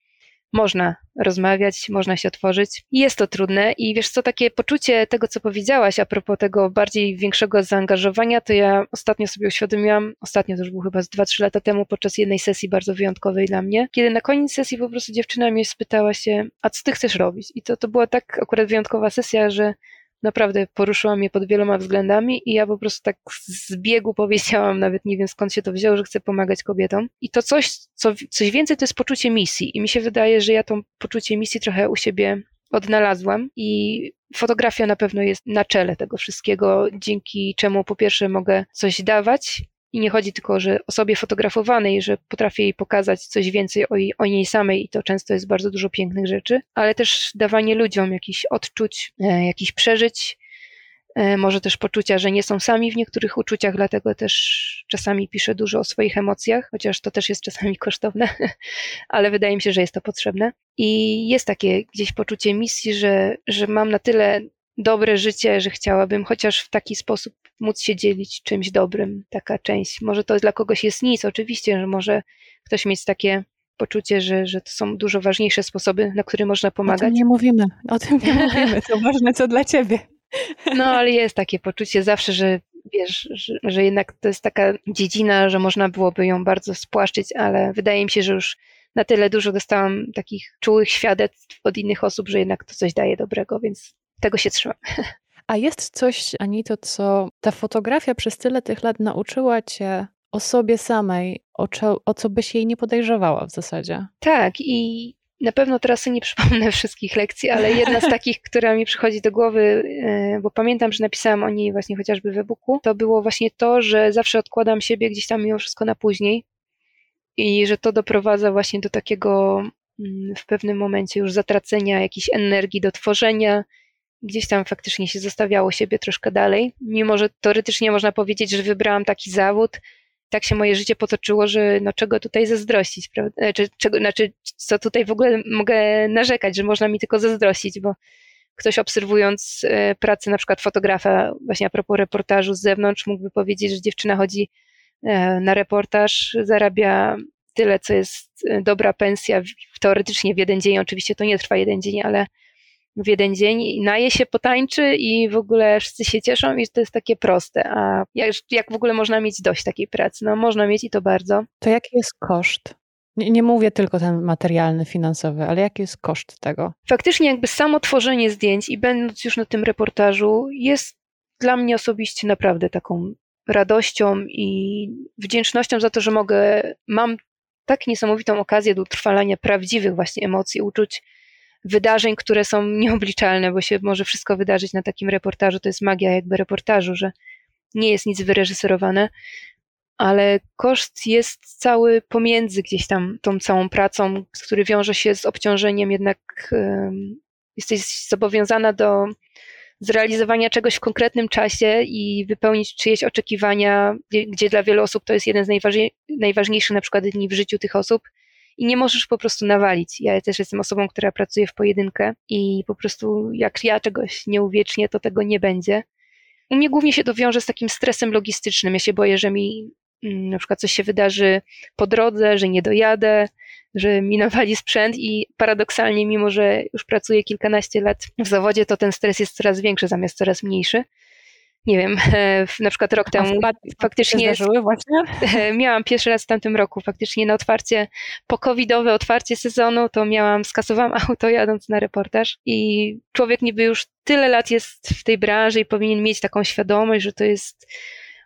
można rozmawiać, można się otworzyć. Jest to trudne i wiesz co, takie poczucie tego, co powiedziałaś a propos tego bardziej większego zaangażowania, to ja ostatnio sobie uświadomiłam, ostatnio to już było chyba z 2-3 lata temu podczas jednej sesji bardzo wyjątkowej dla mnie, kiedy na koniec sesji po prostu dziewczyna mnie spytała się, a co ty chcesz robić? I to, to była tak akurat wyjątkowa sesja, że naprawdę poruszyła mnie pod wieloma względami i ja po prostu tak z biegu powiedziałam, nawet nie wiem skąd się to wzięło, że chcę pomagać kobietom. I to coś, co, coś więcej to jest poczucie misji i mi się wydaje, że ja to poczucie misji trochę u siebie odnalazłam i fotografia na pewno jest na czele tego wszystkiego, dzięki czemu po pierwsze mogę coś dawać i nie chodzi tylko że osobie fotografowanej, że potrafię jej pokazać coś więcej o, jej, o niej samej i to często jest bardzo dużo pięknych rzeczy, ale też dawanie ludziom jakichś odczuć, e, jakichś przeżyć, e, może też poczucia, że nie są sami w niektórych uczuciach, dlatego też czasami piszę dużo o swoich emocjach, chociaż to też jest czasami <laughs> kosztowne, ale wydaje mi się, że jest to potrzebne. I jest takie gdzieś poczucie misji, że, że mam na tyle dobre życie, że chciałabym chociaż w taki sposób móc się dzielić czymś dobrym, taka część. Może to dla kogoś jest nic, oczywiście, że może ktoś mieć takie poczucie, że, że to są dużo ważniejsze sposoby, na które można pomagać. O tym nie mówimy, o tym nie <laughs> mówimy, to ważne co dla ciebie. No, ale jest takie poczucie zawsze, że wiesz, że, że jednak to jest taka dziedzina, że można byłoby ją bardzo spłaszczyć, ale wydaje mi się, że już na tyle dużo dostałam takich czułych świadectw od innych osób, że jednak to coś daje dobrego, więc tego się trzymam. A jest coś, Anito, co ta fotografia przez tyle tych lat nauczyła cię o sobie samej, o, co, o co byś jej nie podejrzewała w zasadzie? Tak, i na pewno teraz nie przypomnę <laughs> wszystkich lekcji, ale jedna z <laughs> takich, która mi przychodzi do głowy, e, bo pamiętam, że napisałam o niej właśnie chociażby w e-booku, to było właśnie to, że zawsze odkładam siebie gdzieś tam mimo wszystko na później i że to doprowadza właśnie do takiego mm, w pewnym momencie już zatracenia jakiejś energii do tworzenia, gdzieś tam faktycznie się zostawiało siebie troszkę dalej, mimo że teoretycznie można powiedzieć, że wybrałam taki zawód, tak się moje życie potoczyło, że no czego tutaj zazdrościć, prawda? Czy, czego, znaczy, co tutaj w ogóle mogę narzekać, że można mi tylko zazdrościć, bo ktoś obserwując e, pracę na przykład fotografa, właśnie a propos reportażu z zewnątrz, mógłby powiedzieć, że dziewczyna chodzi e, na reportaż, zarabia tyle, co jest e, dobra pensja teoretycznie w jeden dzień, oczywiście to nie trwa jeden dzień, ale w jeden dzień, naje się, potańczy i w ogóle wszyscy się cieszą i to jest takie proste. A jak, jak w ogóle można mieć dość takiej pracy? No można mieć i to bardzo. To jaki jest koszt? Nie, nie, mówię tylko ten materialny, finansowy, ale jaki jest koszt tego? Faktycznie jakby samo tworzenie zdjęć i będąc już na tym reportażu jest dla mnie osobiście naprawdę taką radością i wdzięcznością za to, że mogę, mam tak niesamowitą okazję do utrwalania prawdziwych właśnie emocji, uczuć, wydarzeń, które są nieobliczalne, bo się może wszystko wydarzyć na takim reportażu. To jest magia jakby reportażu, że nie jest nic wyreżyserowane, ale koszt jest cały pomiędzy gdzieś tam tą całą pracą, który wiąże się z obciążeniem, jednak jesteś zobowiązana do zrealizowania czegoś w konkretnym czasie i wypełnić czyjeś oczekiwania, gdzie, dla wielu osób to jest jeden z najważniejszych na przykład dni w życiu tych osób i nie możesz po prostu nawalić. Ja też jestem osobą, która pracuje w pojedynkę i po prostu jak ja czegoś nie uwiecznię, to tego nie będzie. U mnie głównie się to wiąże z takim stresem logistycznym. Ja się boję, że mi mm, na przykład coś się wydarzy po drodze, że nie dojadę, że mi <laughs> nawali sprzęt i paradoksalnie, mimo że już pracuję kilkanaście lat w zawodzie, to ten stres jest coraz większy zamiast coraz mniejszy nie wiem, <laughs> na przykład rok temu faktycznie <laughs> miałam pierwszy raz w tamtym roku faktycznie na otwarcie, po covidowe otwarcie sezonu, to miałam, skasowałam <laughs> auto jadąc na reportaż i człowiek niby już tyle lat jest w tej branży i powinien mieć taką świadomość, że to jest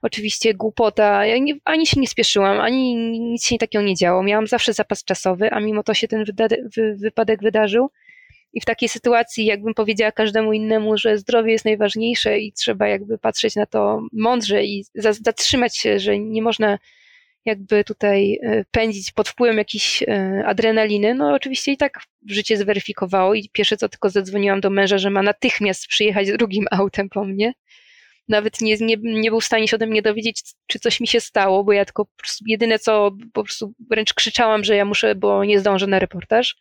oczywiście głupota. Ja nie, ani się nie spieszyłam, ani nic się takiego nie działo. Miałam zawsze zapas czasowy, a mimo to się ten wypadek wydarzył. I w takiej sytuacji, jakbym powiedziała każdemu innemu, że zdrowie jest najważniejsze i trzeba jakby patrzeć na to mądrze i zatrzymać się, że nie można jakby tutaj e, pędzić pod wpływem jakiejś e, adrenaliny, no oczywiście i tak życie zweryfikowało i pierwsze co tylko zadzwoniłam do męża, że ma natychmiast przyjechać drugim <laughs> autem po mnie. Nawet nie, nie, nie był w stanie się ode mnie dowiedzieć, czy coś mi się stało, bo ja tylko jedyne co po prostu wręcz krzyczałam, że ja muszę, bo nie zdążę na reportaż.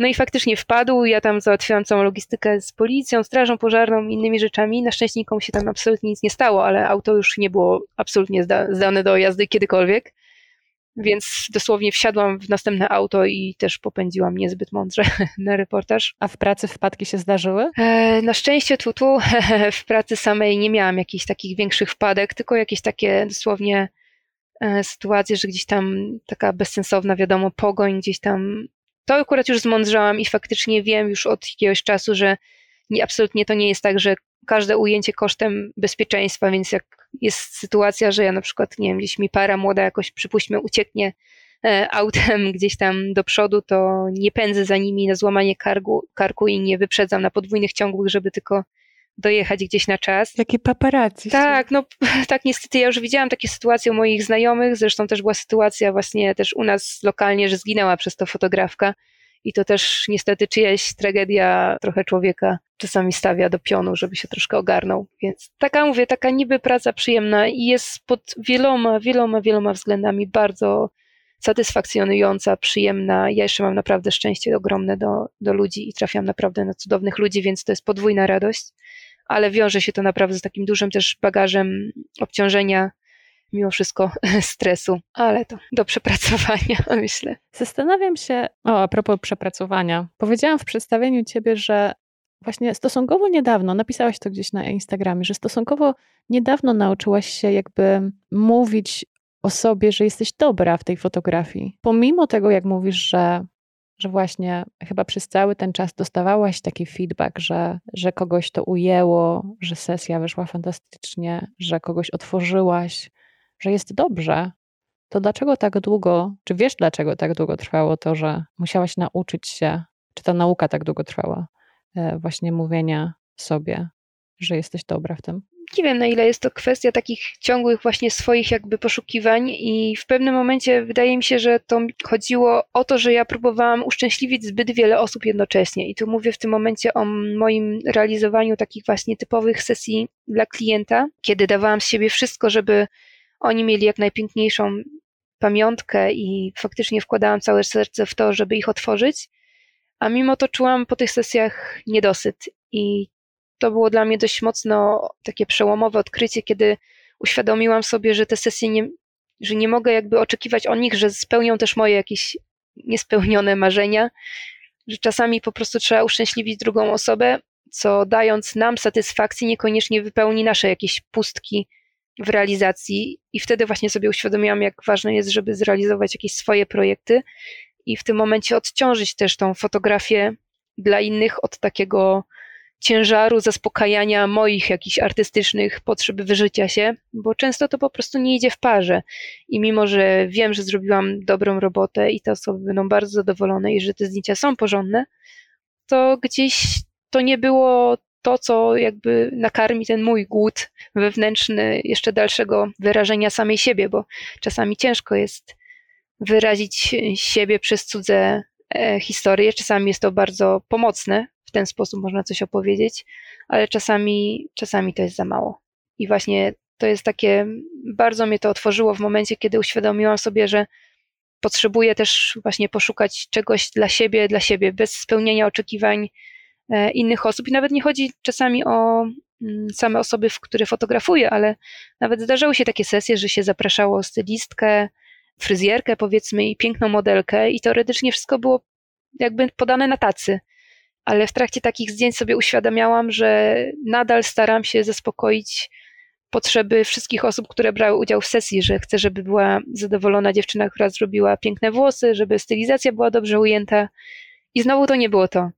No i faktycznie wpadł, ja tam załatwiłam całą logistykę z policją, strażą pożarną, innymi rzeczami. Na szczęście nikomu się tam absolutnie nic nie stało, ale auto już nie było absolutnie zda zdane do jazdy kiedykolwiek. Więc dosłownie wsiadłam w następne auto i też popędziłam niezbyt mądrze <laughs> na reportaż. A w pracy wpadki się zdarzyły? E, na szczęście tu, tu <laughs> w pracy samej nie miałam jakichś takich większych wpadek, tylko jakieś takie dosłownie e, sytuacje, że gdzieś tam taka bezsensowna, wiadomo, pogoń gdzieś tam to akurat już zmądrzałam i faktycznie wiem już od jakiegoś czasu, że nie, absolutnie to nie jest tak, że każde ujęcie kosztem bezpieczeństwa, więc jak jest sytuacja, że ja na przykład, nie wiem, gdzieś mi para młoda jakoś, przypuśćmy, ucieknie e, autem <laughs> gdzieś tam do przodu, to nie pędzę za nimi na złamanie kargu, karku i nie wyprzedzam na podwójnych ciągłych, żeby tylko dojechać gdzieś na czas. Jakie paparazzi. Tak, no <laughs> tak niestety ja już widziałam takie sytuacje u moich znajomych, zresztą też była sytuacja właśnie też u nas lokalnie, że zginęła przez to fotografka i to też niestety czyjaś tragedia trochę człowieka czasami stawia do pionu, żeby się troszkę ogarnął. Więc taka, mówię, taka niby praca przyjemna i jest pod wieloma, wieloma, wieloma względami bardzo satysfakcjonująca, przyjemna. Ja jeszcze mam naprawdę szczęście ogromne do, do ludzi i trafiam naprawdę na cudownych ludzi, więc to jest podwójna radość, ale wiąże się to naprawdę z takim dużym też bagażem obciążenia mimo wszystko <laughs> stresu, ale to do przepracowania, <laughs> myślę. Zastanawiam się, o, a propos przepracowania. Powiedziałam w przedstawieniu ciebie, że właśnie stosunkowo niedawno, napisałaś to gdzieś na Instagramie, że stosunkowo niedawno nauczyłaś się jakby mówić o sobie, że jesteś dobra w tej fotografii. Pomimo tego, jak mówisz, że, że właśnie chyba przez cały ten czas dostawałaś taki feedback, że, że kogoś to ujęło, że sesja wyszła fantastycznie, że kogoś otworzyłaś, że jest dobrze, to dlaczego tak długo, czy wiesz dlaczego tak długo trwało to, że musiałaś nauczyć się, czy ta nauka tak długo trwała, e, właśnie mówienia sobie, że jesteś dobra w tym? Nie wiem, na ile jest to kwestia takich ciągłych właśnie swoich jakby poszukiwań i w pewnym momencie wydaje mi się, że to chodziło o to, że ja próbowałam uszczęśliwić zbyt wiele osób jednocześnie. I tu mówię w tym momencie o moim realizowaniu takich właśnie typowych sesji dla klienta, kiedy dawałam z siebie wszystko, żeby oni mieli jak najpiękniejszą pamiątkę i faktycznie wkładałam całe serce w to, żeby ich otworzyć, a mimo to czułam po tych sesjach niedosyt i to było dla mnie dość mocno takie przełomowe odkrycie, kiedy uświadomiłam sobie, że te sesje nie, że nie mogę jakby oczekiwać o nich, że spełnią też moje jakieś niespełnione marzenia, że czasami po prostu trzeba uszczęśliwić drugą osobę, co dając nam satysfakcji niekoniecznie wypełni nasze jakieś pustki w realizacji. I wtedy właśnie sobie uświadomiłam, jak ważne jest, żeby zrealizować jakieś swoje projekty i w tym momencie odciążyć też tą fotografię dla innych od takiego ciężaru zaspokajania moich jakichś artystycznych potrzeb wyżycia się, bo często to po prostu nie idzie w parze. I mimo, że wiem, że zrobiłam dobrą robotę i te osoby będą bardzo zadowolone i że te zdjęcia są porządne, to gdzieś to nie było to, co jakby nakarmi ten mój głód wewnętrzny jeszcze dalszego wyrażenia samej siebie, bo czasami ciężko jest wyrazić siebie przez cudze e, historie. Czasami jest to bardzo pomocne, w ten sposób można coś opowiedzieć, ale czasami, czasami to jest za mało. I właśnie to jest takie, bardzo mnie to otworzyło w momencie, kiedy uświadomiłam sobie, że potrzebuję też właśnie poszukać czegoś dla siebie, dla siebie, bez spełnienia oczekiwań E, innych osób. I nawet nie chodzi czasami o mm, same osoby, w które fotografuję, ale nawet zdarzały się takie sesje, że się zapraszało stylistkę, fryzjerkę powiedzmy i piękną modelkę i teoretycznie wszystko było jakby podane na tacy. Ale w trakcie takich zdjęć sobie uświadamiałam, że nadal staram się zaspokoić potrzeby wszystkich osób, które brały udział w sesji, że chcę, żeby była zadowolona dziewczyna, która zrobiła piękne włosy, żeby stylizacja była dobrze ujęta. I znowu to nie było to.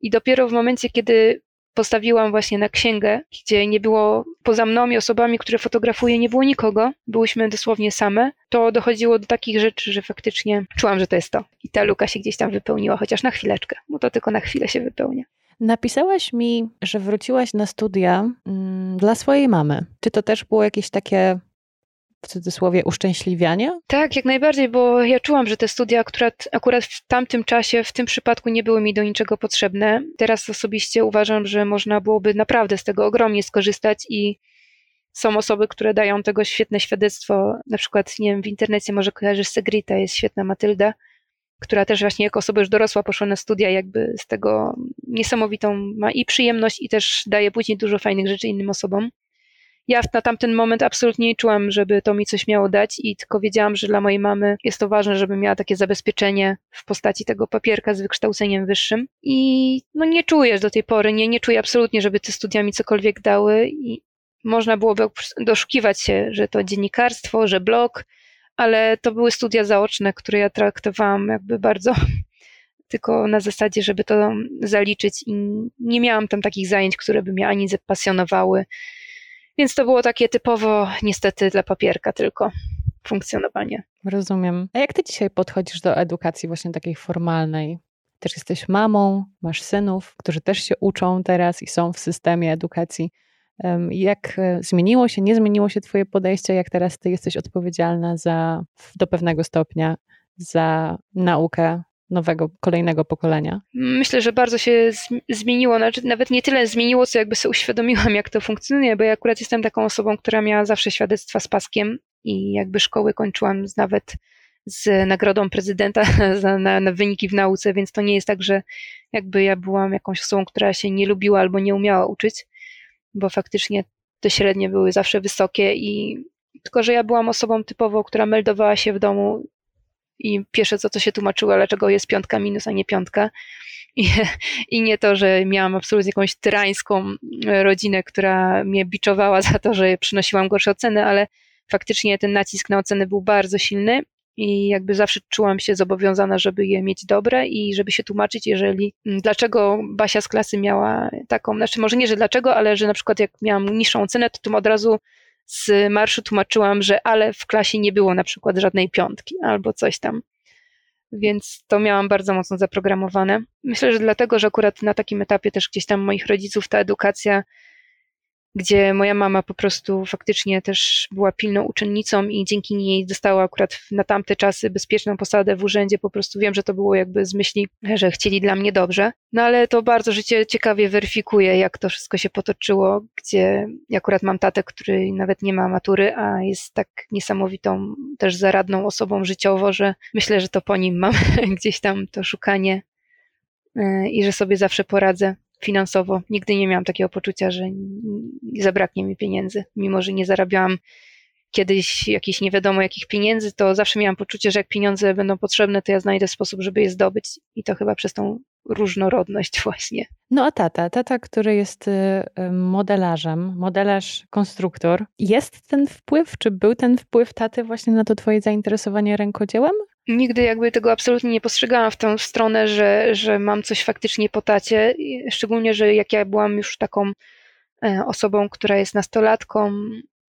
I dopiero w momencie, kiedy postawiłam właśnie na księgę, gdzie nie było poza mną i osobami, które fotografuję, nie było nikogo, byłyśmy dosłownie same, to dochodziło do takich rzeczy, że faktycznie czułam, że to jest to. I ta luka się gdzieś tam wypełniła, chociaż na chwileczkę, bo to tylko na chwilę się wypełnia. Napisałaś mi, że wróciłaś na studia mm, dla swojej mamy. Czy to też było jakieś takie w cudzysłowie uszczęśliwiania? Tak, jak najbardziej, bo ja czułam, że te studia akurat, akurat w tamtym czasie, w tym przypadku nie były mi do niczego potrzebne. Teraz osobiście uważam, że można byłoby naprawdę z tego ogromnie skorzystać i są osoby, które dają tego świetne świadectwo. Na przykład, nie wiem, w internecie może kojarzysz Segrita, jest świetna Matylda, która też właśnie jako osoba już dorosła poszła na studia, jakby z tego niesamowitą ma i przyjemność, i też daje później dużo fajnych rzeczy innym osobom ja na tamten moment absolutnie nie czułam, żeby to mi coś miało dać i tylko wiedziałam, że dla mojej mamy jest to ważne, żeby miała takie zabezpieczenie w postaci tego papierka z wykształceniem wyższym. I no nie czuję do tej pory, nie, nie czuję absolutnie, żeby te studia mi cokolwiek dały i można byłoby doszukiwać się, że to dziennikarstwo, że blog, ale to były studia zaoczne, które ja traktowałam jakby bardzo <laughs> tylko na zasadzie, żeby to zaliczyć i nie miałam tam takich zajęć, które by mnie ani zapasjonowały, więc to było takie typowo niestety dla papierka tylko funkcjonowanie. Rozumiem. A jak ty dzisiaj podchodzisz do edukacji właśnie takiej formalnej? Też jesteś mamą, masz synów, którzy też się uczą teraz i są w systemie edukacji. Jak e, zmieniło się, nie zmieniło się Twoje podejście, jak teraz Ty jesteś odpowiedzialna za, do pewnego stopnia za naukę nowego, kolejnego pokolenia? Myślę, że bardzo się zmieniło, znaczy nawet nie tyle zmieniło, co jakby sobie uświadomiłam, jak to funkcjonuje, bo ja akurat jestem taką osobą, która miała zawsze świadectwa z paskiem i jakby szkoły kończyłam z, nawet z nagrodą prezydenta <laughs> za, na, na wyniki w nauce, więc to nie jest tak, że jakby ja byłam jakąś osobą, która się nie lubiła albo nie umiała uczyć, bo faktycznie te średnie były zawsze wysokie i tylko, że ja byłam osobą typowo, która meldowała się w domu i pierwsze co to się tłumaczyło, dlaczego jest piątka minus, a nie piątka. I, <laughs> I nie to, że miałam absolutnie jakąś tyrańską rodzinę, która mnie biczowała <laughs> za to, że przynosiłam gorsze oceny, ale faktycznie ten nacisk na oceny był bardzo silny i jakby zawsze czułam się zobowiązana, żeby je mieć dobre i żeby się tłumaczyć, jeżeli dlaczego Basia z klasy miała taką, znaczy może nie, że dlaczego, ale że na przykład jak miałam niższą cenę, to tym od razu z marszu tłumaczyłam, że ale w klasie nie było na przykład żadnej piątki albo coś tam. Więc to miałam bardzo mocno zaprogramowane. Myślę, że dlatego, że akurat na takim etapie też gdzieś tam moich rodziców ta edukacja gdzie moja mama po prostu faktycznie też była pilną uczennicą i dzięki niej dostała akurat na tamte czasy bezpieczną posadę w urzędzie. Po prostu wiem, że to było jakby z myśli, że chcieli dla mnie dobrze. No ale to bardzo życie ciekawie weryfikuje, jak to wszystko się potoczyło, gdzie akurat mam tatę, który nawet nie ma matury, a jest tak niesamowitą też zaradną osobą życiowo, że myślę, że to po nim mam <laughs> gdzieś tam to szukanie e, i że sobie zawsze poradzę finansowo. Nigdy nie miałam takiego poczucia, że zabraknie mi pieniędzy. Mimo, że nie zarabiałam kiedyś jakichś nie wiadomo jakich pieniędzy, to zawsze miałam poczucie, że jak pieniądze będą potrzebne, to ja znajdę sposób, żeby je zdobyć. I to chyba przez tą różnorodność <laughs> właśnie. No a tata, tata, który jest y, y, modelarzem, modelarz, konstruktor, jest ten wpływ, czy był ten wpływ taty właśnie na to twoje zainteresowanie rękodziełem? Nigdy jakby tego absolutnie nie postrzegałam w tę stronę, że, że mam coś faktycznie po tacie. Szczególnie, że jak ja byłam już taką e, osobą, która jest nastolatką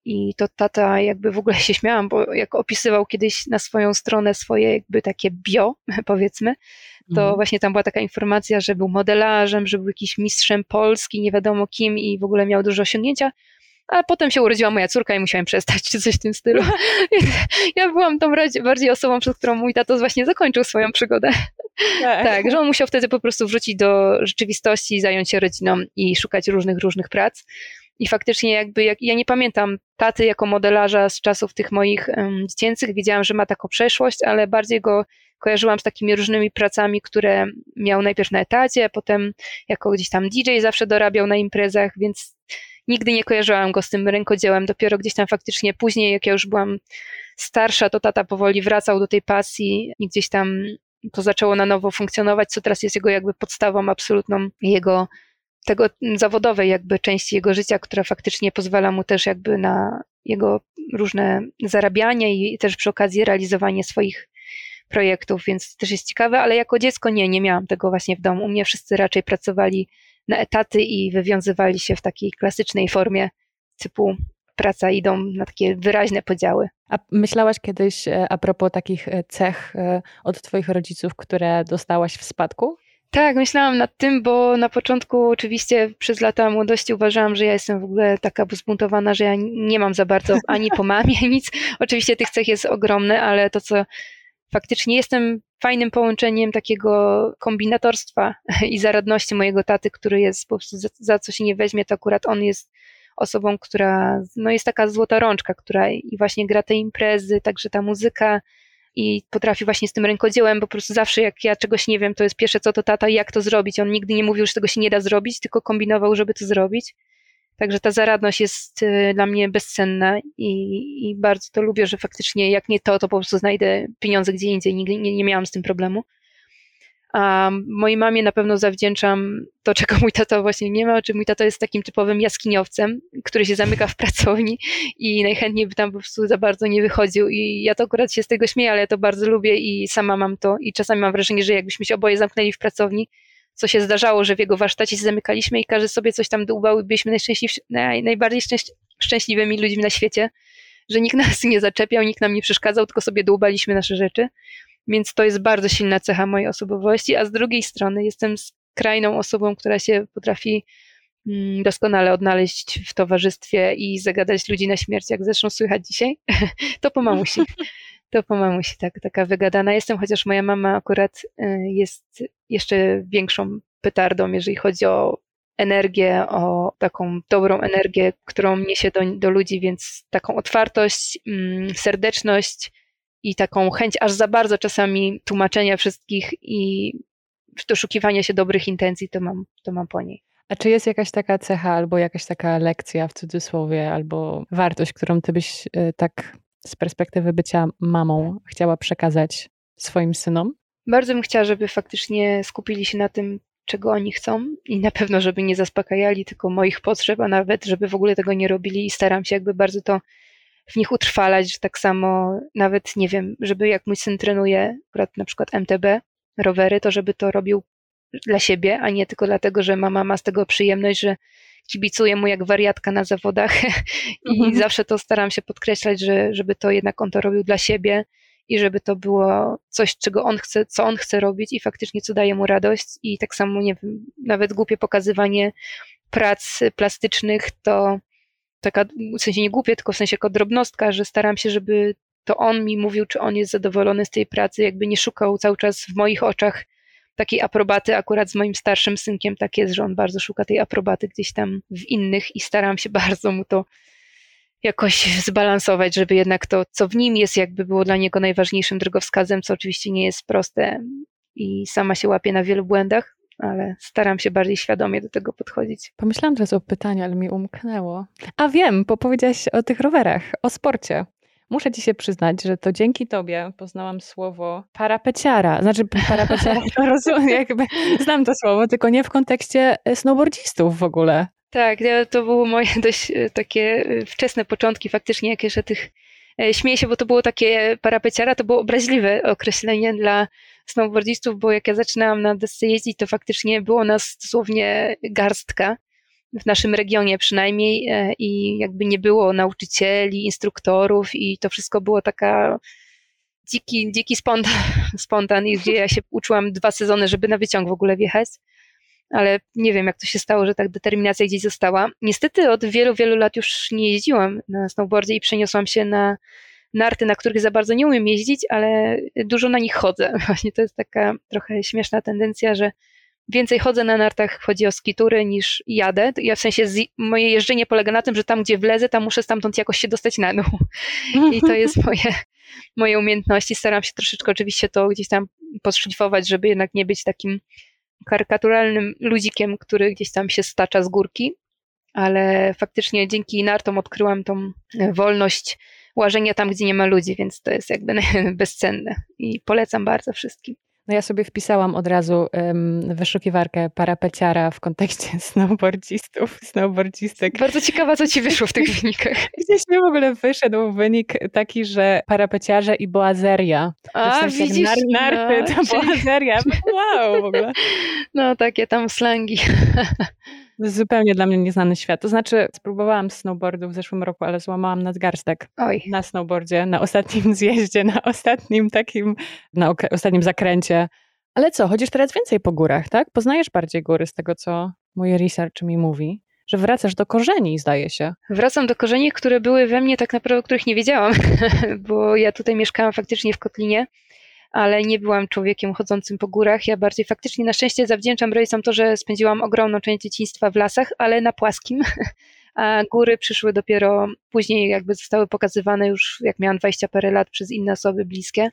i to tata jakby w ogóle <laughs> się śmiałam, bo jak opisywał kiedyś na swoją stronę swoje jakby takie bio, <laughs> powiedzmy, to mhm. właśnie tam była taka informacja, że był modelarzem, że był jakiś mistrzem Polski, nie wiadomo kim i w ogóle miał duże osiągnięcia a potem się urodziła moja córka i musiałem przestać, czy coś w tym stylu. <laughs> ja byłam tą bardziej osobą, przez którą mój tato właśnie zakończył swoją przygodę. Tak. tak, że on musiał wtedy po prostu wrócić do rzeczywistości, zająć się rodziną i szukać różnych, różnych prac. I faktycznie jakby, jak, ja nie pamiętam taty jako modelarza z czasów tych moich um, dziecięcych, wiedziałam, że ma taką przeszłość, ale bardziej go kojarzyłam z takimi różnymi pracami, które miał najpierw na etacie, potem jako gdzieś tam DJ zawsze dorabiał na imprezach, więc nigdy nie kojarzyłam go z tym rękodziełem. Dopiero gdzieś tam faktycznie później, jak ja już byłam starsza, to tata powoli wracał do tej pasji i gdzieś tam to zaczęło na nowo funkcjonować, co teraz jest jego jakby podstawą absolutną jego tego zawodowej jakby części jego życia, która faktycznie pozwala mu też jakby na jego różne zarabianie i też przy okazji realizowanie swoich projektów, więc też jest ciekawe, ale jako dziecko nie, nie miałam tego właśnie w domu. U mnie wszyscy raczej pracowali na etaty i wywiązywali się w takiej klasycznej formie typu praca idą na takie wyraźne podziały. A myślałaś kiedyś e, a propos takich e, cech e, od Twoich rodziców, które dostałaś w spadku? Tak, myślałam nad tym, bo na początku oczywiście przez lata młodości uważałam, że ja jestem w ogóle taka zbuntowana, że ja nie mam za bardzo ani po mamie <laughs> nic. Oczywiście tych cech jest ogromne, ale to, co faktycznie jestem fajnym połączeniem takiego kombinatorstwa i zaradności mojego taty, który jest po prostu za, za co się nie weźmie, to akurat on jest osobą, która no jest taka złota rączka, która i właśnie gra te imprezy, także ta muzyka i potrafi właśnie z tym rękodziełem, po prostu zawsze jak ja czegoś nie wiem, to jest pierwsze co to tata, jak to zrobić. On nigdy nie mówił, że tego się nie da zrobić, tylko kombinował, żeby to zrobić. Także ta zaradność jest y, dla mnie bezcenna i, i, bardzo to lubię, że faktycznie jak nie to, to po prostu znajdę pieniądze gdzie indziej. Nigdy nie, nie miałam z tym problemu. A mojej mamie na pewno zawdzięczam to, czego mój tato właśnie nie ma, czy mój tato jest takim typowym jaskiniowcem, który się zamyka w <laughs> pracowni i najchętniej by tam po prostu za bardzo nie wychodził. I ja to akurat się z tego śmieję, ale ja to bardzo lubię i sama mam to. I czasami mam wrażenie, że jakbyśmy się oboje zamknęli w pracowni, co się zdarzało, że w jego warsztacie się zamykaliśmy i każdy sobie coś tam dłubał i byliśmy naj, najbardziej szczęśliwymi ludźmi na świecie, że nikt <laughs> nas nie zaczepiał, nikt nam nie przeszkadzał, tylko sobie dłubaliśmy nasze rzeczy. Więc to jest bardzo silna cecha mojej osobowości, a z drugiej strony jestem skrajną osobą, która się potrafi mm, doskonale odnaleźć w towarzystwie i zagadać ludzi na śmierć, jak zresztą słychać dzisiaj. <laughs> to po mamusi. <laughs> To po mamusi, tak, taka wygadana jestem, chociaż moja mama akurat y, jest jeszcze większą petardą, jeżeli chodzi o energię, o taką dobrą energię, którą niesie do, do ludzi, więc taką otwartość, mm, serdeczność, i taką chęć aż za bardzo czasami tłumaczenia wszystkich i doszukiwania się dobrych intencji, to mam, to mam po niej. A czy jest jakaś taka cecha, albo jakaś taka lekcja w cudzysłowie, albo wartość, którą ty byś y, tak z perspektywy bycia mamą chciała przekazać swoim synom? Bardzo bym chciała, żeby faktycznie skupili się na tym, czego oni chcą i na pewno, żeby nie zaspokajali tylko moich potrzeb, a nawet, żeby w ogóle tego nie robili i staram się jakby bardzo to w nich utrwalać, że tak samo nawet, nie wiem, żeby jak mój syn trenuje akurat na przykład MTB, rowery, to żeby to robił dla siebie, a nie tylko dlatego, że mama ma z tego przyjemność, że kibicuję mu jak wariatka na zawodach <laughs> i mhm. zawsze to staram się podkreślać, że, żeby to jednak on to robił dla siebie i żeby to było coś, czego on chce, co on chce robić i faktycznie co daje mu radość i tak samo, nie wiem, nawet głupie pokazywanie prac plastycznych, to taka, w sensie nie głupie, tylko w sensie jako drobnostka, że staram się, żeby to on mi mówił, czy on jest zadowolony z tej pracy, jakby nie szukał cały czas w moich oczach takiej aprobaty. Akurat z moim starszym synkiem tak jest, że on bardzo szuka tej aprobaty gdzieś tam w innych i staram się <laughs> bardzo mu to jakoś zbalansować, żeby jednak to, co w nim jest, jakby było dla niego najważniejszym drogowskazem, co oczywiście nie jest proste i sama się łapię na wielu błędach, ale staram się bardziej świadomie do tego podchodzić. Pomyślałam teraz o pytaniu, ale mi umknęło. A wiem, bo powiedziałaś o tych rowerach, o sporcie. Muszę ci się przyznać, że to dzięki tobie poznałam słowo parapeciara. Znaczy parapeciara to <laughs> rozumiem, jakby znam to słowo, tylko nie w kontekście e, snowboardzistów w ogóle. Tak, to były moje <laughs> dość e, takie e, wczesne początki faktycznie, jak jeszcze tych śmieję się, bo to było takie parapeciara, to było obraźliwe określenie dla snowboardzistów, bo jak ja zaczynałam na desce jeździć, to faktycznie było nas dosłownie garstka, w naszym regionie przynajmniej e, i jakby nie było nauczycieli, instruktorów i to wszystko było taka dziki, dziki spontan, <laughs> spontan gdzie ja się uczyłam dwa sezony, żeby na wyciąg w ogóle wjechać ale nie wiem, jak to się stało, że tak determinacja gdzieś została. Niestety od wielu, wielu lat już nie jeździłam na snowboardzie i przeniosłam się na narty, na których za bardzo nie umiem jeździć, ale dużo na nich chodzę. <laughs> Właśnie to jest taka trochę śmieszna tendencja, że więcej chodzę na nartach, chodzi o skitury niż jadę. Ja w sensie z, moje jeżdżenie polega na tym, że tam gdzie wlezę, tam muszę stamtąd jakoś się dostać na dół. I to jest <laughs> moje, moje umiejętności. Staram się troszeczkę oczywiście to gdzieś tam podszlifować, żeby jednak nie być takim karykaturalnym ludzikiem, który gdzieś tam się stacza z górki, ale faktycznie dzięki nartom odkryłam tą wolność łażenia tam, gdzie nie ma ludzi, więc to jest jakby <laughs> bezcenne i polecam bardzo wszystkim. No ja sobie wpisałam od razu um, wyszukiwarkę parapeciara w kontekście <laughs> snowboardzistów, snowboardzistek. Bardzo ciekawa, co ci <laughs> wyszło w tych wynikach. Gdzieś mi w ogóle wyszedł wynik taki, że parapeciarze i boazeria. A, w sensie widzisz? Nar narty no, to czyli... boazeria. <laughs> Wow, w ogóle. No, takie tam slangi. Zupełnie dla mnie nieznany świat. To znaczy, spróbowałam snowboardu w zeszłym roku, ale złamałam nadgarstek Oj. na snowboardzie, na ostatnim <laughs> zjeździe, na ostatnim takim, na ostatnim zakręcie. Ale co, chodzisz teraz więcej po górach, tak? Poznajesz bardziej góry z tego, co mój research mi mówi że wracasz do korzeni, zdaje się. Wracam do korzeni, które były we mnie tak naprawdę, o których nie wiedziałam, <laughs> bo ja tutaj mieszkałam faktycznie w Kotlinie ale nie byłam człowiekiem chodzącym po górach. Ja bardziej faktycznie na szczęście zawdzięczam rodzicom to, że spędziłam ogromną część dzieciństwa w lasach, ale na płaskim. <laughs> A góry przyszły dopiero później, jakby zostały pokazywane już, jak miałam 20 parę lat, przez inne osoby bliskie.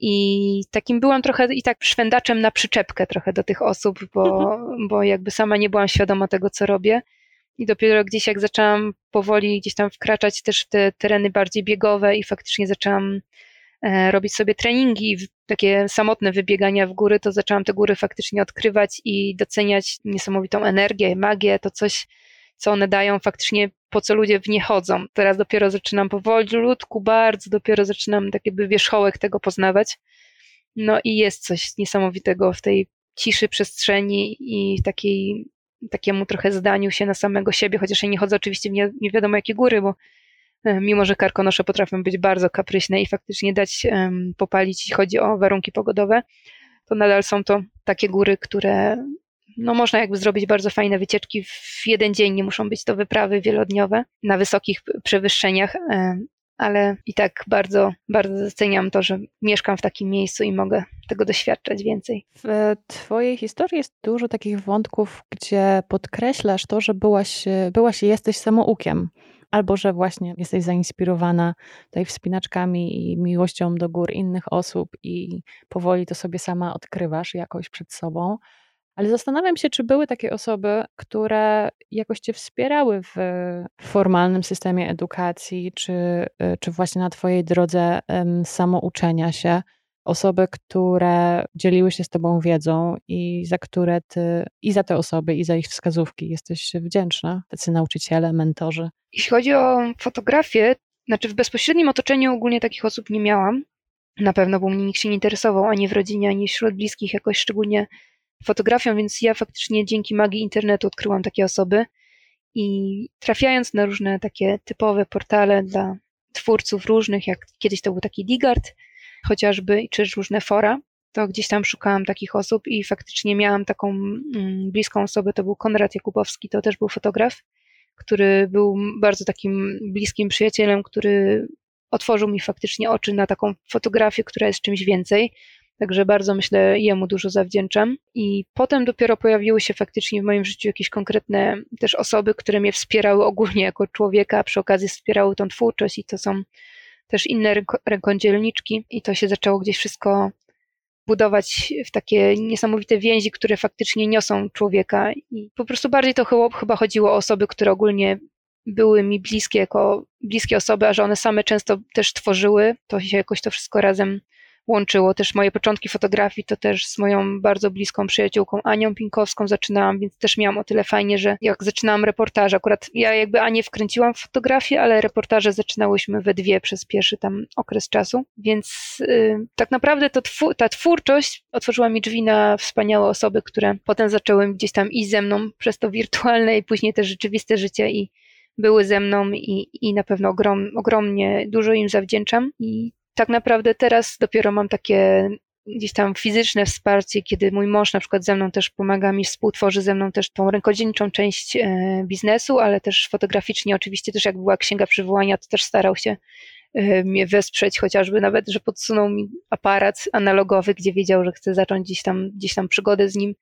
I takim byłam trochę i tak szwendaczem na przyczepkę trochę do tych osób, bo, bo jakby sama nie byłam świadoma tego, co robię. I dopiero gdzieś jak zaczęłam powoli gdzieś tam wkraczać też w te tereny bardziej biegowe i faktycznie zaczęłam robić sobie treningi, takie samotne wybiegania w góry, to zaczęłam te góry faktycznie odkrywać i doceniać niesamowitą energię, magię, to coś, co one dają faktycznie, po co ludzie w nie chodzą. Teraz dopiero zaczynam powoli, ludku bardzo, dopiero zaczynam tak jakby wierzchołek tego poznawać. No i jest coś niesamowitego w tej ciszy przestrzeni i takiej, takiemu trochę zdaniu się na samego siebie, chociaż ja nie chodzę oczywiście w nie, nie wiadomo jakie góry, bo e, mimo, że karkonosze potrafią być bardzo kapryśne i faktycznie dać popalić, jeśli chodzi o warunki pogodowe, to nadal są to takie góry, które no można jakby zrobić bardzo fajne wycieczki w jeden dzień, nie muszą być to wyprawy wielodniowe na wysokich przewyższeniach, ale i tak bardzo, bardzo doceniam to, że mieszkam w takim miejscu i mogę tego doświadczać więcej. W Twojej historii jest dużo takich wątków, gdzie podkreślasz to, że byłaś, byłaś i jesteś samoukiem. Albo że właśnie jesteś zainspirowana tutaj wspinaczkami i miłością do gór innych osób i powoli to sobie sama odkrywasz jakoś przed sobą. Ale zastanawiam się, czy były takie osoby, które jakoś cię wspierały w formalnym systemie edukacji, czy, y, czy właśnie na twojej drodze samouczenia się. Osoby, które dzieliły się z tobą wiedzą i za które ty, i za te osoby, i za ich wskazówki jesteś wdzięczna, tacy nauczyciele, mentorzy. Jeśli chodzi o fotografię, znaczy w bezpośrednim otoczeniu ogólnie takich osób nie miałam. Na pewno, bo mnie nikt się nie interesował ani w rodzinie, ani wśród bliskich jakoś szczególnie fotografią, więc ja faktycznie dzięki magii internetu odkryłam takie osoby i trafiając na różne takie typowe portale dla twórców różnych, jak kiedyś to był taki Digard chociażby, czy różne fora, to gdzieś tam szukałam takich osób i faktycznie miałam taką mm, bliską osobę, to był Konrad Jakubowski, to też był fotograf, który był bardzo takim bliskim przyjacielem, który otworzył mi faktycznie oczy na taką fotografię, która jest czymś więcej. Także bardzo myślę, jemu dużo zawdzięczam. I potem dopiero pojawiły się faktycznie w moim życiu jakieś konkretne też osoby, które mnie wspierały ogólnie jako człowieka, przy okazji wspierały tą twórczość i to są też inne rękodzielniczki i to się zaczęło gdzieś wszystko budować w takie niesamowite więzi, które faktycznie niosą człowieka. I po prostu bardziej to chyba chodziło o osoby, które ogólnie były mi bliskie jako bliskie osoby, a że one same często też tworzyły, to się jakoś to wszystko razem łączyło. Też moje początki fotografii to też z moją bardzo bliską przyjaciółką Anią Pinkowską zaczynałam, więc też miałam o tyle fajnie, że jak zaczynałam reportaże, akurat ja jakby Anię wkręciłam w fotografię, ale reportaże zaczynałyśmy we dwie przez pierwszy tam okres czasu, więc yy, tak naprawdę to twu, ta twórczość otworzyła mi drzwi na wspaniałe osoby, które potem zaczęły gdzieś tam iść ze mną przez to wirtualne i później też rzeczywiste życie i były ze mną i, i na pewno ogrom, ogromnie dużo im zawdzięczam i tak naprawdę teraz dopiero mam takie gdzieś tam fizyczne wsparcie, kiedy mój mąż na przykład ze mną też pomaga mi, współtworzy ze mną też tą rękodzielniczą część e, biznesu, ale też fotograficznie oczywiście też jak była księga przywołania, to też starał się e, mnie wesprzeć, chociażby nawet, że podsunął mi aparat analogowy, gdzie wiedział, że chcę zacząć gdzieś tam, gdzieś tam przygodę z nim,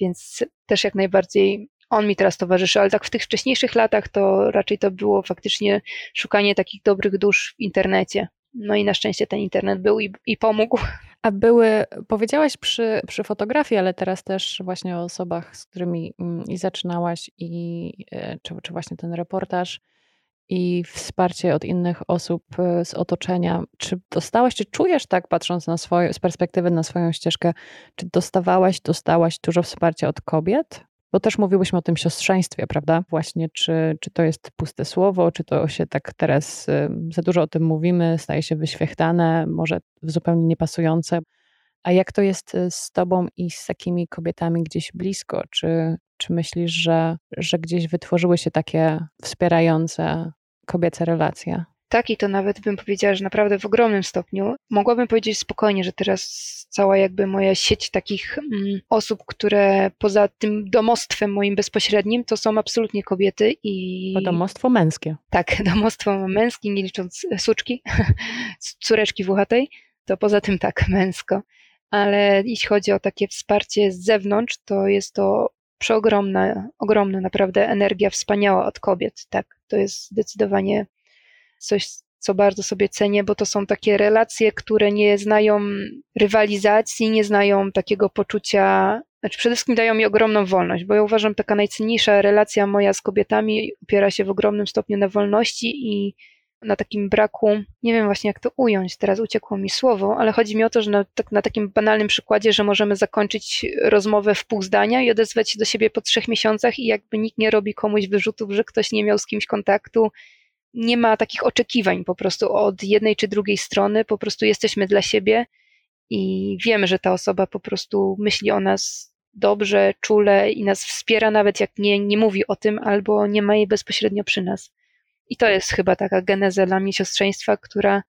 więc też jak najbardziej on mi teraz towarzyszy, ale tak w tych wcześniejszych latach to raczej to było faktycznie szukanie takich dobrych dusz w internecie. No i na szczęście ten internet był i, i pomógł. A były, powiedziałaś przy, przy fotografii, ale teraz też właśnie o osobach, z którymi mm, i zaczynałaś, i e, czy, czy właśnie ten reportaż, i wsparcie od innych osób e, z otoczenia. Czy dostałaś, czy czujesz tak, patrząc na swoje, z perspektywy na swoją ścieżkę, czy dostawałaś, dostałaś dużo wsparcia od kobiet? Bo też mówiłyśmy o tym siostrzeństwie, prawda? Właśnie, czy, czy to jest puste słowo, czy to się tak teraz za dużo o tym mówimy, staje się wyświechtane, może zupełnie niepasujące. A jak to jest y, z tobą i z takimi kobietami gdzieś blisko? Czy, czy myślisz, że, że gdzieś wytworzyły się takie wspierające kobiece relacje? Tak, i to nawet bym powiedziała, że naprawdę w ogromnym stopniu. Mogłabym powiedzieć spokojnie, że teraz cała jakby moja sieć takich mm, osób, które poza tym domostwem moim bezpośrednim, to są absolutnie kobiety i... Bo domostwo męskie. Tak, <laughs> domostwo męskie, nie licząc suczki, <laughs> córeczki włochatej, to poza tym tak, <laughs> męsko. Ale jeśli chodzi o takie wsparcie z zewnątrz, to jest to przeogromna, ogromna naprawdę energia wspaniała od kobiet, tak. To jest zdecydowanie coś, co bardzo sobie cenię, bo to są takie relacje, które nie znają rywalizacji, nie znają takiego poczucia, znaczy przede wszystkim dają mi ogromną wolność, bo ja uważam, taka najcenniejsza relacja moja z kobietami opiera się w ogromnym stopniu na wolności i na takim braku, nie wiem właśnie jak to ująć, teraz uciekło mi słowo, ale chodzi mi o to, że na, tak, na takim banalnym przykładzie, że możemy zakończyć rozmowę w pół zdania i odezwać się do siebie po trzech miesiącach i jakby nikt nie robi komuś wyrzutów, że ktoś nie miał z kimś kontaktu, nie ma takich oczekiwań po prostu od jednej czy drugiej strony, po prostu jesteśmy dla siebie i wiemy, że ta osoba po prostu myśli o nas dobrze, czule i nas wspiera, nawet jak nie, nie mówi o tym albo nie ma jej bezpośrednio przy nas. I to jest chyba taka geneza dla mnie siostrzeństwa, która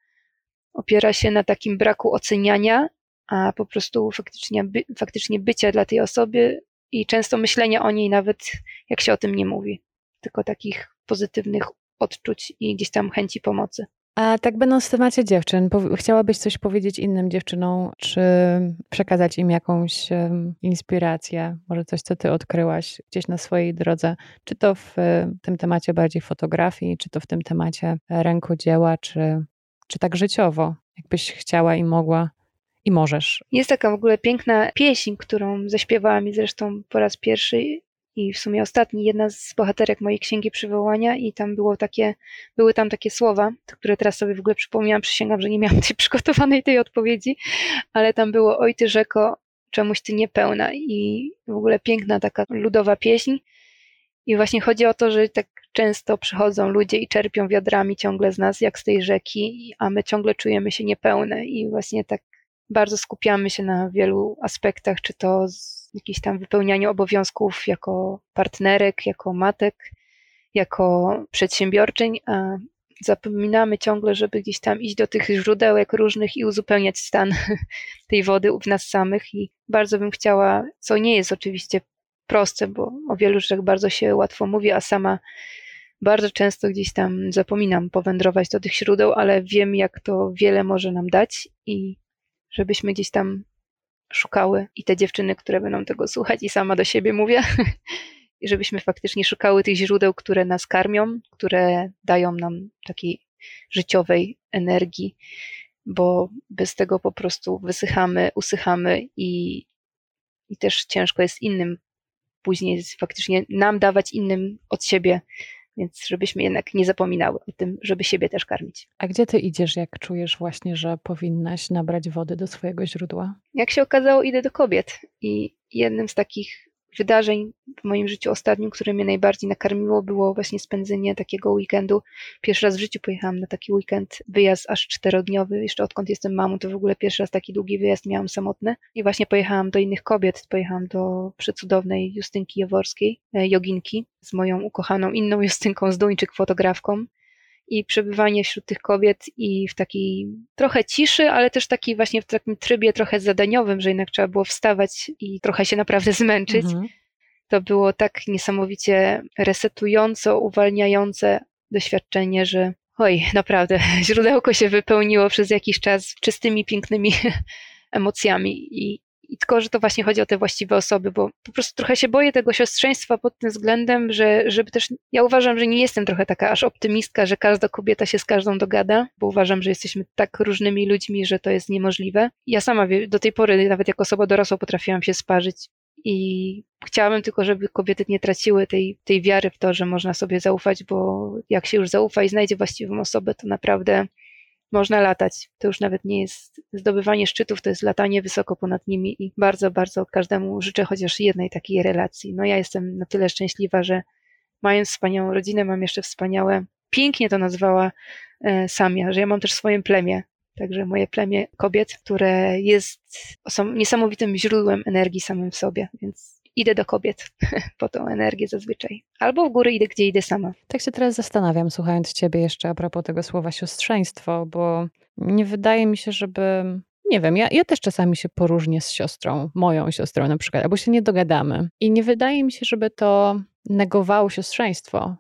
opiera się na takim braku oceniania, a po prostu faktycznie, by, faktycznie bycia dla tej osoby i często myślenia o niej nawet jak się o tym nie mówi, tylko takich pozytywnych odczuć i gdzieś tam chęci pomocy. A tak będąc w temacie dziewczyn, chciałabyś coś powiedzieć innym dziewczynom, czy przekazać im jakąś inspirację, może coś, co ty odkryłaś gdzieś na swojej drodze, czy to w tym temacie bardziej fotografii, czy to w tym temacie rękodzieła, czy, czy tak życiowo, jakbyś chciała i mogła i możesz. Jest taka w ogóle piękna pieśń, którą zaśpiewała mi zresztą po raz pierwszy i w sumie ostatni, jedna z bohaterek mojej księgi przywołania i tam było takie, były tam takie słowa, które teraz sobie w ogóle przypomniałam, przysięgam, że nie miałam <laughs> tej przygotowanej tej odpowiedzi, ale tam było oj ty rzeko, czemuś ty niepełna? I w ogóle piękna taka ludowa pieśń. I właśnie chodzi o to, że tak często przychodzą ludzie i czerpią wiadrami ciągle z nas, jak z tej rzeki, a my ciągle czujemy się niepełne. I właśnie tak bardzo skupiamy się na wielu aspektach, czy to jakieś tam wypełnianiu obowiązków jako partnerek, jako matek, jako przedsiębiorczyń, a zapominamy ciągle, żeby gdzieś tam iść do tych źródełek różnych i uzupełniać stan <laughs> tej wody w nas samych. I bardzo bym chciała, co nie jest oczywiście proste, bo o wielu rzeczach bardzo się łatwo mówi, a sama bardzo często gdzieś tam zapominam powędrować do tych źródeł, ale wiem, jak to wiele może nam dać i żebyśmy gdzieś tam szukały i te dziewczyny, które będą tego słuchać, i sama do siebie mówię, <laughs> i żebyśmy faktycznie szukały tych źródeł, które nas karmią, które dają nam takiej życiowej energii, bo bez tego po prostu wysychamy, usychamy i, i też ciężko jest innym później faktycznie nam dawać innym od siebie więc żebyśmy jednak nie zapominały o tym, żeby siebie też karmić. A gdzie ty idziesz, jak czujesz właśnie, że powinnaś nabrać wody do swojego źródła? Jak się okazało, idę do kobiet. I jednym z takich wydarzeń w moim życiu ostatnim, które mnie najbardziej nakarmiło, było właśnie spędzenie takiego weekendu. Pierwszy raz w życiu pojechałam na taki weekend, wyjazd aż czterodniowy. Jeszcze odkąd jestem mamą, to w ogóle pierwszy raz taki długi wyjazd miałam samotny. I właśnie pojechałam do innych kobiet. Pojechałam do przecudownej Justynki Jaworskiej, e, joginki, z moją ukochaną inną Justynką z Duńczyk, fotografką i przebywanie wśród tych kobiet i w takiej trochę ciszy, ale też takiej właśnie w takim trybie trochę zadaniowym, że jednak trzeba było wstawać i trochę się naprawdę <laughs> zmęczyć. Mhm. To było tak niesamowicie resetująco, uwalniające doświadczenie, że oj, naprawdę, <laughs> źródełko się wypełniło przez jakiś czas czystymi, pięknymi <laughs> emocjami i, i tylko, że to właśnie chodzi o te właściwe osoby, bo po prostu trochę się boję tego siostrzeństwa pod tym względem, że żeby też, ja uważam, że nie jestem trochę taka aż optymistka, że każda kobieta się z każdą dogada, bo uważam, że jesteśmy tak różnymi ludźmi, że to jest niemożliwe. Ja sama do tej pory, nawet jako osoba dorosła, potrafiłam się sparzyć i chciałabym tylko, żeby kobiety nie traciły tej, tej wiary w to, że można sobie zaufać, bo jak się już zaufa i znajdzie właściwą osobę, to naprawdę można latać. To już nawet nie jest zdobywanie szczytów, to jest latanie wysoko ponad nimi i bardzo, bardzo każdemu życzę chociaż jednej takiej relacji. No ja jestem na tyle szczęśliwa, że mając wspaniałą rodzinę, mam jeszcze wspaniałe, pięknie to nazwała e, Samia, że ja mam też swoje plemię. Także moje plemię kobiet, które jest niesamowitym źródłem energii samym w sobie, więc idę do kobiet <laughs> po tą energię zazwyczaj. Albo w górę idę, gdzie idę sama. Tak się teraz zastanawiam, słuchając Ciebie jeszcze a propos tego słowa siostrzeństwo, bo nie wydaje mi się, żeby. Nie wiem, ja, ja też czasami się poróżnię z siostrą, moją siostrą na przykład, albo się nie dogadamy. I nie wydaje mi się, żeby to negowało siostrzeństwo.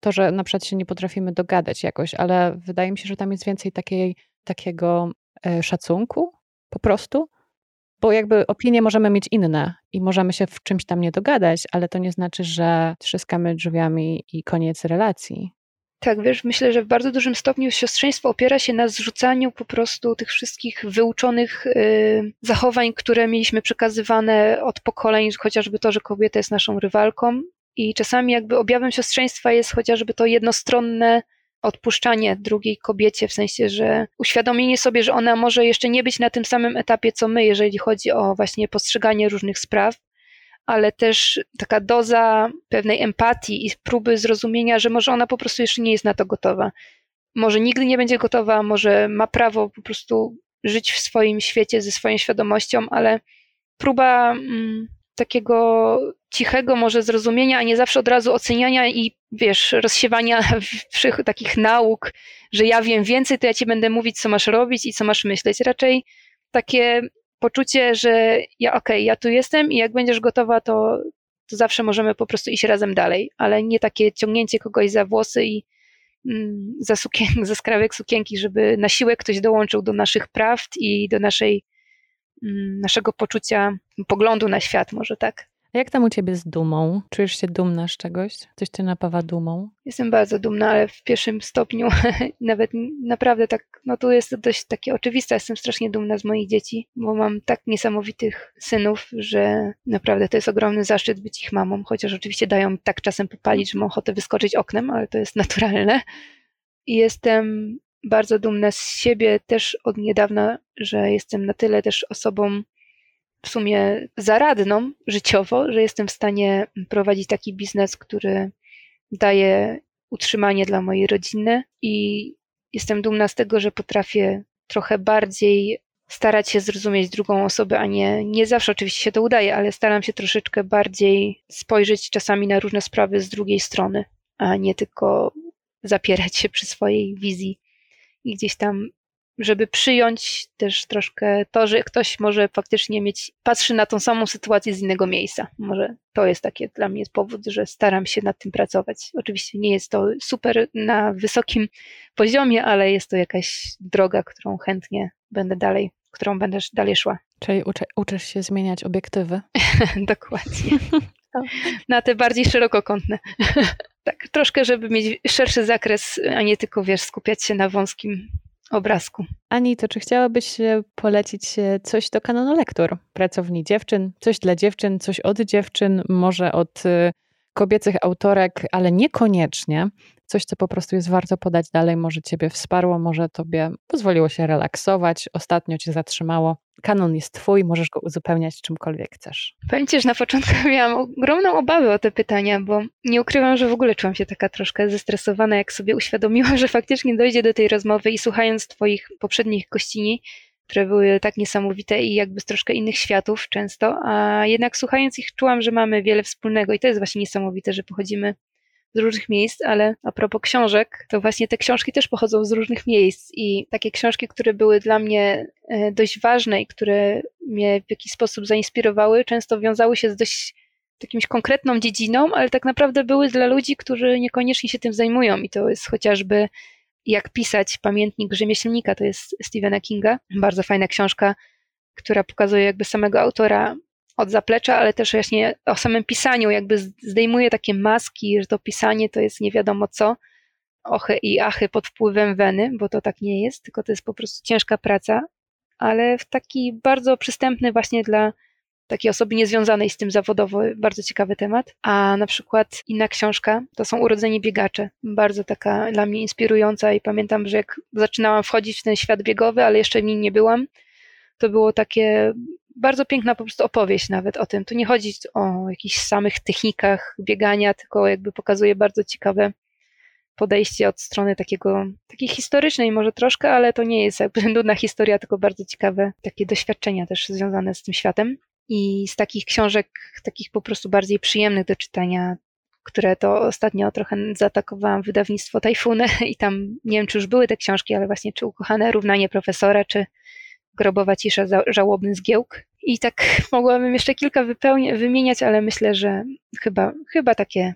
To, że na przykład się nie potrafimy dogadać jakoś, ale wydaje mi się, że tam jest więcej takiej, takiego e, szacunku po prostu bo jakby opinie możemy mieć inne i możemy się w czymś tam nie dogadać, ale to nie znaczy, że trzyskamy drzwiami i koniec relacji. Tak, wiesz, myślę, że w bardzo dużym stopniu siostrzeństwo opiera się na zrzucaniu po prostu tych wszystkich wyuczonych y, zachowań, które mieliśmy przekazywane od pokoleń, chociażby to, że kobieta jest naszą rywalką. I czasami jakby objawem siostrzeństwa jest chociażby to jednostronne odpuszczanie drugiej kobiecie, w sensie, że uświadomienie sobie, że ona może jeszcze nie być na tym samym etapie co my, jeżeli chodzi o właśnie postrzeganie różnych spraw, ale też taka doza pewnej empatii i próby zrozumienia, że może ona po prostu jeszcze nie jest na to gotowa. Może nigdy nie będzie gotowa, może ma prawo po prostu żyć w swoim świecie ze swoją świadomością, ale próba mm, takiego cichego może zrozumienia, a nie zawsze od razu oceniania i wiesz, rozsiewania <laughs> takich nauk, że ja wiem więcej, to ja ci będę mówić, co masz robić i co masz myśleć. Raczej takie poczucie, że ja okej, okay, ja tu jestem i jak będziesz gotowa, to, to zawsze możemy po prostu iść razem dalej, ale nie takie ciągnięcie kogoś za włosy i mm, za, sukien, <laughs> za skrawek sukienki, żeby na siłę ktoś dołączył do naszych prawd i do naszej, mm, naszego poczucia, poglądu na świat, może tak. Jak tam u ciebie z dumą? Czujesz się dumna z czegoś? Coś cię napawa dumą? Jestem bardzo dumna, ale w pierwszym stopniu <laughs> nawet naprawdę tak, no tu jest dość takie oczywiste. Jestem strasznie dumna z moich dzieci, bo mam tak niesamowitych synów, że naprawdę to jest ogromny zaszczyt być ich mamą, chociaż oczywiście dają tak czasem popalić, że mam ochotę wyskoczyć oknem, ale to jest <laughs> naturalne. I jestem bardzo dumna z siebie też od niedawna, że jestem na tyle też osobą w sumie zaradną życiowo, że jestem w stanie prowadzić taki biznes, który daje utrzymanie dla mojej rodziny i jestem dumna z tego, że potrafię trochę bardziej starać się zrozumieć drugą osobę, a nie, nie zawsze oczywiście się to udaje, ale staram się troszeczkę bardziej spojrzeć czasami na różne sprawy z drugiej strony, a nie tylko zapierać się przy swojej wizji i gdzieś tam żeby przyjąć też troszkę to, że ktoś może faktycznie mieć, patrzy na tą samą sytuację z innego miejsca. Może to jest takie dla mnie powód, że staram się nad tym pracować. Oczywiście nie jest to super na wysokim poziomie, ale jest to jakaś droga, którą chętnie będę dalej, którą będę dalej szła. Czyli uczy, uczysz się zmieniać obiektywy. <laughs> Dokładnie. na te bardziej szerokokątne. <laughs> tak, troszkę, żeby mieć szerszy zakres, a nie tylko, wiesz, skupiać się na wąskim obrazku. Ani, to czy chciałabyś polecić coś do kanonu lektur? Pracowni dziewczyn, coś dla dziewczyn, coś od dziewczyn, może od y, kobiecych autorek, ale niekoniecznie coś, co po prostu jest warto podać dalej, może Ciebie wsparło, może Tobie pozwoliło się relaksować, ostatnio Cię zatrzymało. Kanon jest Twój, możesz go uzupełniać czymkolwiek chcesz. Że na początku <laughs> miałam ogromną obawę o te pytania, bo nie ukrywam, że w ogóle czułam się taka troszkę zestresowana, jak sobie uświadomiłam, <laughs> że faktycznie dojdzie do tej rozmowy i słuchając Twoich poprzednich gościni, które były tak niesamowite i jakby z troszkę innych światów często, a jednak słuchając ich czułam, że mamy wiele wspólnego i to jest właśnie niesamowite, że pochodzimy z różnych miejsc, ale a propos książek, to właśnie te książki też pochodzą z różnych miejsc i takie książki, które były dla mnie e, dość ważne i które mnie w jakiś sposób zainspirowały, często wiązały się z dość jakimś konkretną dziedziną, ale tak naprawdę były dla ludzi, którzy niekoniecznie się tym zajmują i to jest chociażby jak pisać pamiętnik rzemieślnika, to jest Stephena Kinga, bardzo fajna książka, która pokazuje jakby samego autora od zaplecza, ale też właśnie o samym pisaniu, jakby zdejmuje takie maski, że to pisanie to jest nie wiadomo co, ochy i achy pod wpływem weny, bo to tak nie jest, tylko to jest po prostu ciężka praca, ale w taki bardzo przystępny właśnie dla takiej osoby niezwiązanej z tym zawodowo, bardzo ciekawy temat. A na przykład inna książka to są Urodzeni biegacze. Bardzo taka dla mnie inspirująca i pamiętam, że jak zaczynałam wchodzić w ten świat biegowy, ale jeszcze w nim nie byłam, to było takie bardzo piękna po prostu opowieść nawet o tym. Tu nie chodzi o jakichś samych technikach biegania, tylko jakby pokazuje bardzo ciekawe podejście od strony takiego, takiej historycznej może troszkę, ale to nie jest jakby <laughs> nudna historia, tylko bardzo ciekawe takie doświadczenia też związane z tym światem. I z takich książek, takich po prostu bardziej przyjemnych do czytania, które to ostatnio trochę zaatakowałam wydawnictwo Tajfuny <laughs> i tam nie wiem, czy już były te książki, ale właśnie czy Ukochane Równanie Profesora, czy Grobowa cisza, żałobny zgiełk. I tak <laughs> mogłabym jeszcze kilka wymieniać, ale myślę, że chyba, chyba takie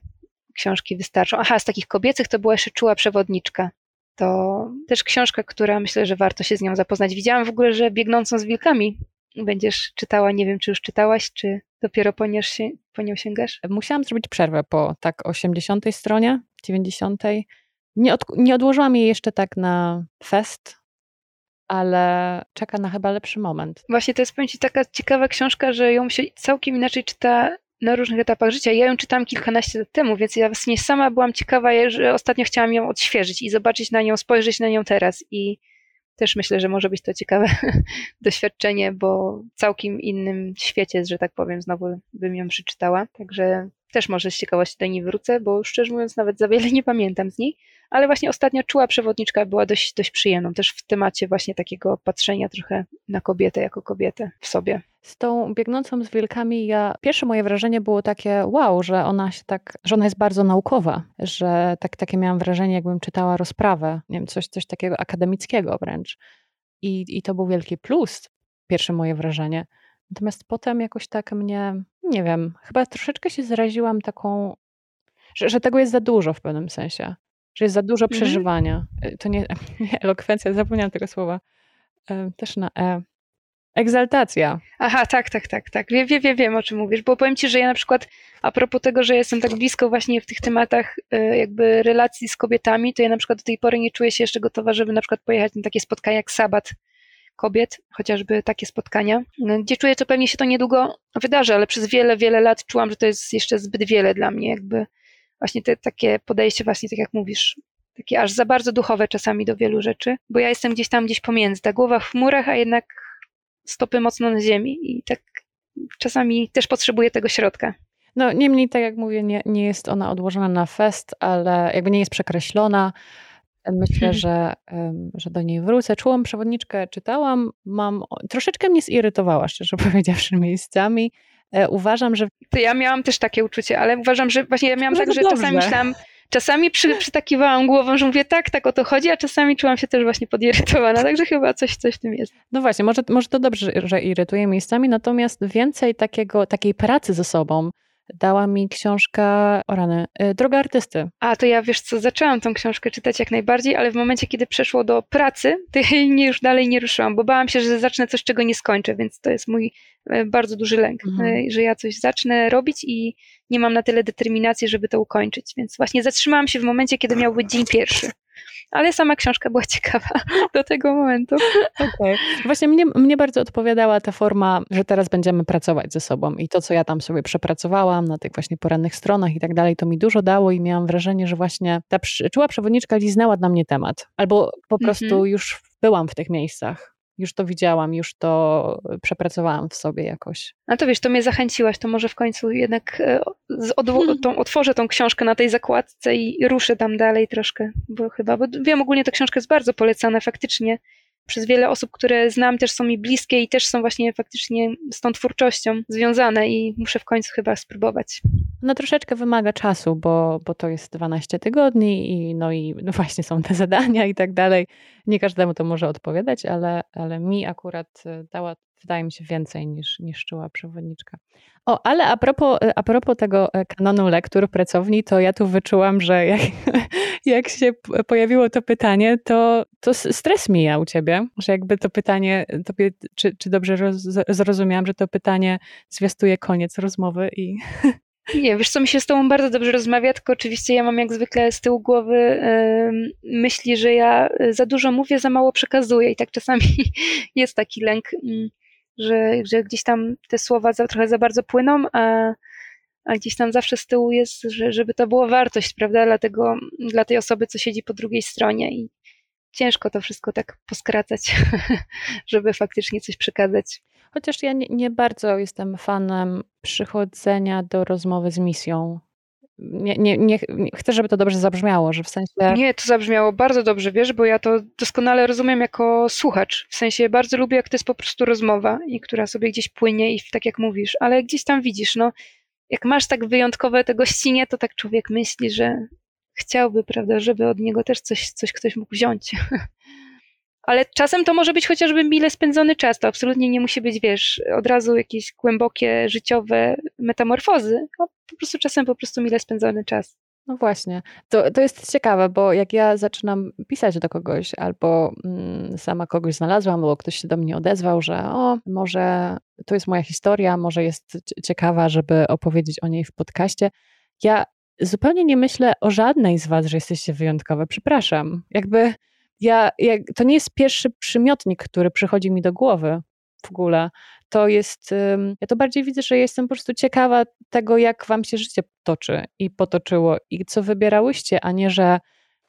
książki wystarczą. Aha, z takich kobiecych to była jeszcze Czuła Przewodniczka. To też książka, która myślę, że warto się z nią zapoznać. Widziałam w ogóle, że Biegnącą z wilkami będziesz czytała. Nie wiem, czy już czytałaś, czy dopiero po, się, po nią sięgasz? Musiałam zrobić przerwę po tak 80 stronie, 90. Nie, od, nie odłożyłam jej jeszcze tak na fest, ale czeka na chyba lepszy moment. Właśnie to jest powiem Ci taka ciekawa książka, że ją się całkiem inaczej czyta na różnych etapach życia. Ja ją czytałam kilkanaście lat temu, więc ja właśnie sama byłam ciekawa, że ostatnio chciałam ją odświeżyć i zobaczyć na nią, spojrzeć na nią teraz i też myślę, że może być to ciekawe <laughs> doświadczenie, bo w całkiem innym świecie, że tak powiem, znowu bym ją przeczytała. Także też może z ciekawości do niej wrócę, bo szczerze mówiąc nawet za wiele <laughs> nie pamiętam z niej, ale właśnie ostatnia czuła przewodniczka była dość, dość przyjemną, też w temacie właśnie takiego patrzenia trochę na kobietę jako kobietę w sobie. Z tą biegnącą z wilkami, ja pierwsze moje wrażenie było takie, wow, że ona się tak, że ona jest bardzo naukowa, że tak, takie miałam wrażenie, jakbym czytała rozprawę, nie wiem, coś, coś takiego akademickiego wręcz. I, I to był wielki plus, pierwsze moje wrażenie. Natomiast potem jakoś tak mnie, nie wiem, chyba troszeczkę się zraziłam taką, że, że tego jest za dużo w pewnym sensie, że jest za dużo mhm. przeżywania. Y, to nie, <laughs> nie elokwencja, zapomniałam tego słowa. Też na E. Egzaltacja. Aha, tak, tak, tak, tak. Wiem, wiem, wiem, wiem, o czym mówisz, bo powiem Ci, że ja na przykład a propos tego, że jestem tak blisko właśnie w tych tematach y, jakby relacji z kobietami, to ja na przykład do tej pory nie czuję się jeszcze gotowa, żeby na przykład pojechać na takie spotkania jak Sabat, kobiet, chociażby takie spotkania, no, gdzie czuję, że pewnie się to niedługo wydarzy, ale przez wiele, wiele lat czułam, że to jest jeszcze zbyt wiele dla mnie, jakby właśnie te takie podejście właśnie, tak jak mówisz, takie aż za bardzo duchowe czasami do wielu rzeczy, bo ja jestem gdzieś tam, gdzieś pomiędzy, ta głowa w chmurach, a jednak stopy mocno na ziemi i tak czasami też potrzebuję tego środka. No niemniej, tak jak mówię, nie, nie jest ona odłożona na fest, ale jakby nie jest przekreślona, Myślę, mhm. że, że do niej wrócę. Czułam przewodniczkę, czytałam, mam, troszeczkę mnie zirytowała, szczerze <laughs> powiedziawszy, miejscami. E, uważam, że... To ja miałam też takie uczucie, ale uważam, że właśnie ja miałam no tak, że dobrze. czasami myślałam, czasami przy, przytakiwałam głową, że mówię tak, tak o to chodzi, a czasami czułam się też właśnie podirytowana, także chyba coś, coś w tym jest. No właśnie, może, może to dobrze, że irytuje miejscami, natomiast więcej takiego, takiej pracy ze sobą, dała mi książka, o rany, y, Droga Artysty. A, to ja wiesz co, zaczęłam tą książkę czytać jak najbardziej, ale w momencie, kiedy przeszło do pracy, to nie, już dalej nie ruszyłam, bo bałam się, że zacznę coś, czego nie skończę, więc to jest mój e, bardzo duży lęk, mhm. E, że ja coś zacznę robić i nie mam na tyle determinacji, żeby to ukończyć, więc właśnie zatrzymałam się w momencie, kiedy miał być dzień pierwszy ale sama książka była ciekawa do tego momentu. Okay. Właśnie mnie, mnie bardzo odpowiadała ta forma, że teraz będziemy pracować ze sobą i to, co ja tam sobie przepracowałam na tych właśnie porannych stronach i tak dalej, to mi dużo dało i miałam wrażenie, że właśnie ta czuła przewodniczka liznęła na mnie temat. Albo po prostu mm -hmm. już byłam w tych miejscach już to widziałam, już to przepracowałam w sobie jakoś. A to wiesz, to mnie zachęciłaś, to może w końcu jednak e, hmm. tą, otworzę tą książkę na tej zakładce i ruszę tam dalej troszkę, bo chyba, bo wiem ogólnie ta książka jest bardzo polecana faktycznie przez wiele osób, które znam, też są mi bliskie i też są właśnie faktycznie z tą twórczością związane i muszę w końcu chyba spróbować. No troszeczkę wymaga czasu, bo, bo to jest 12 tygodni i no i no właśnie są te <laughs> zadania i tak dalej. Nie każdemu to może odpowiadać, ale, ale mi akurat e, dała, wydaje mi się, więcej niż, niż przewodniczka. O, ale a propos, e, a propos tego e, kanonu lektur pracowni, to ja tu wyczułam, że jak, <laughs> jak się pojawiło to pytanie, to, to stres mija u ciebie, że jakby to pytanie, tobie, czy, czy dobrze roz, zrozumiałam, że to pytanie zwiastuje koniec rozmowy i <laughs> Nie, wiesz co, mi się z tobą bardzo dobrze rozmawia, tylko oczywiście ja mam jak zwykle z tyłu głowy yy, myśli, że ja e, za dużo mówię, za mało przekazuję i tak czasami <laughs> jest taki lęk, yy, że, że gdzieś tam te słowa za, trochę za bardzo płyną, a, a gdzieś tam zawsze z tyłu jest, że, żeby to było wartość, prawda, dla, tego, dla tej osoby, co siedzi po drugiej stronie i ciężko to wszystko tak poskracać, <laughs> żeby faktycznie coś przekazać. Chociaż ja nie, nie, bardzo jestem fanem przychodzenia do rozmowy z misją. Nie, nie, nie, chcę, żeby to dobrze zabrzmiało, że w sensie. Nie, to zabrzmiało bardzo dobrze, wiesz, bo ja to doskonale rozumiem jako słuchacz. W sensie bardzo lubię, jak to jest po prostu rozmowa i która sobie gdzieś płynie i tak jak mówisz, ale gdzieś tam widzisz, no, jak masz tak wyjątkowe te gościnie, to tak człowiek myśli, że chciałby, prawda, żeby od niego też coś, coś ktoś mógł wziąć. <laughs> Ale czasem to może być chociażby mile spędzony czas. To absolutnie nie musi być, wiesz, od razu jakieś głębokie, życiowe metamorfozy, a po prostu czasem po prostu mile spędzony czas. No właśnie. To, to jest ciekawe, bo jak ja zaczynam pisać do kogoś, albo mm, sama kogoś znalazłam, albo ktoś się do mnie odezwał, że o, może to jest moja historia, może jest ciekawa, żeby opowiedzieć o niej w podcaście. Ja zupełnie nie myślę o żadnej z was, że jesteście wyjątkowe. Przepraszam. Jakby ja, jak, to nie jest pierwszy przymiotnik, który przychodzi mi do głowy. w ogóle. To jest, ja to bardziej widzę, że jestem po prostu ciekawa tego, jak wam się życie toczy i potoczyło i co wybierałyście, a nie, że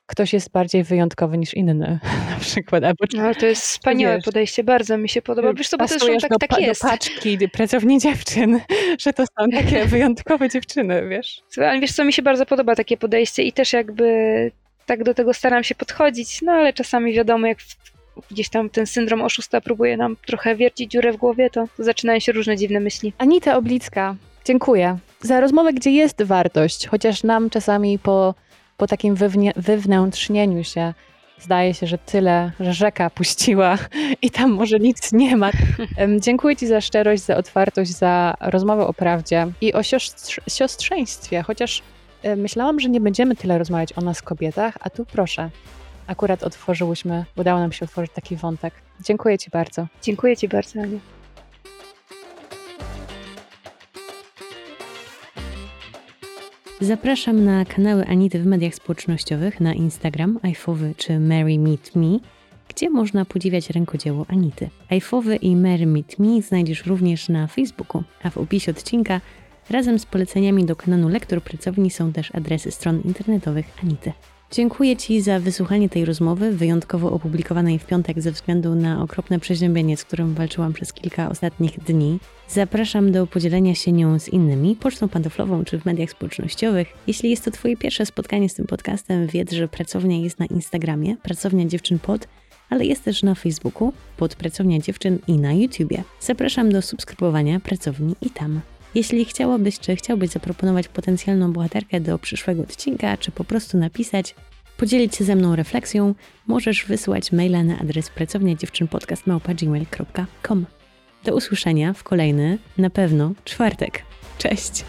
ktoś jest bardziej wyjątkowy niż inny <laughs> na przykład. Albo, no, to jest wspaniałe wiesz, podejście, bardzo mi się podoba. Wiesz co, bo też tak, do, tak jest. do paczki pracowni dziewczyn, <laughs> że to są takie <laughs> wyjątkowe dziewczyny, wiesz. Ale wiesz co, mi się bardzo podoba takie podejście i też jakby tak do tego staram się podchodzić, no ale czasami wiadomo, jak gdzieś tam ten syndrom oszusta próbuje nam trochę wiercić dziurę w głowie, to, zaczynają się różne dziwne myśli. Anita Oblicka, dziękuję za rozmowę, gdzie jest wartość, chociaż nam czasami po, po takim wywnie, wywnętrznieniu się zdaje się, że tyle, że rzeka puściła <laughs> i tam może nic nie ma. Dziękuję Ci za szczerość, za otwartość, za rozmowę o prawdzie i o siostrz siostrzeństwie, chociaż myślałam, że nie będziemy tyle rozmawiać o nas kobietach, a tu proszę, akurat otworzyłyśmy, udało nam się otworzyć taki wątek. Dziękuję Ci bardzo. Dziękuję Ci bardzo, Aniu. Zapraszam na kanały Anity w mediach społecznościowych na Instagram, iPhowy czy Mary Meet Me, gdzie można podziwiać rękodzieło Anity. iPhowy i Mary Meet Me znajdziesz również na Facebooku, a w opisie odcinka razem z poleceniami do kanonu Lektor Pracowni są też adresy stron internetowych Anity. Dziękuję Ci za wysłuchanie tej rozmowy, wyjątkowo opublikowanej w piątek ze względu na okropne przeziębienie, z którym walczyłam przez kilka ostatnich dni. Zapraszam do podzielenia się nią z innymi, pocztą pantoflową czy w mediach społecznościowych. Jeśli jest to Twoje pierwsze spotkanie z tym podcastem, wiedz, że pracownia jest na Instagramie, pracownia dziewczyn pod, ale jest też na Facebooku, pod Pracownia Dziewczyn i na YouTubie. Zapraszam do subskrybowania pracowni i tam. Jeśli chciałabyś, czy chciałbyś zaproponować potencjalną bohaterkę do przyszłego odcinka, czy po prostu napisać, podzielić się ze mną refleksją, możesz wysłać maila na adres pracownia dziewczynpodcast.gmail.com. Do usłyszenia w kolejny, na pewno, czwartek. Cześć!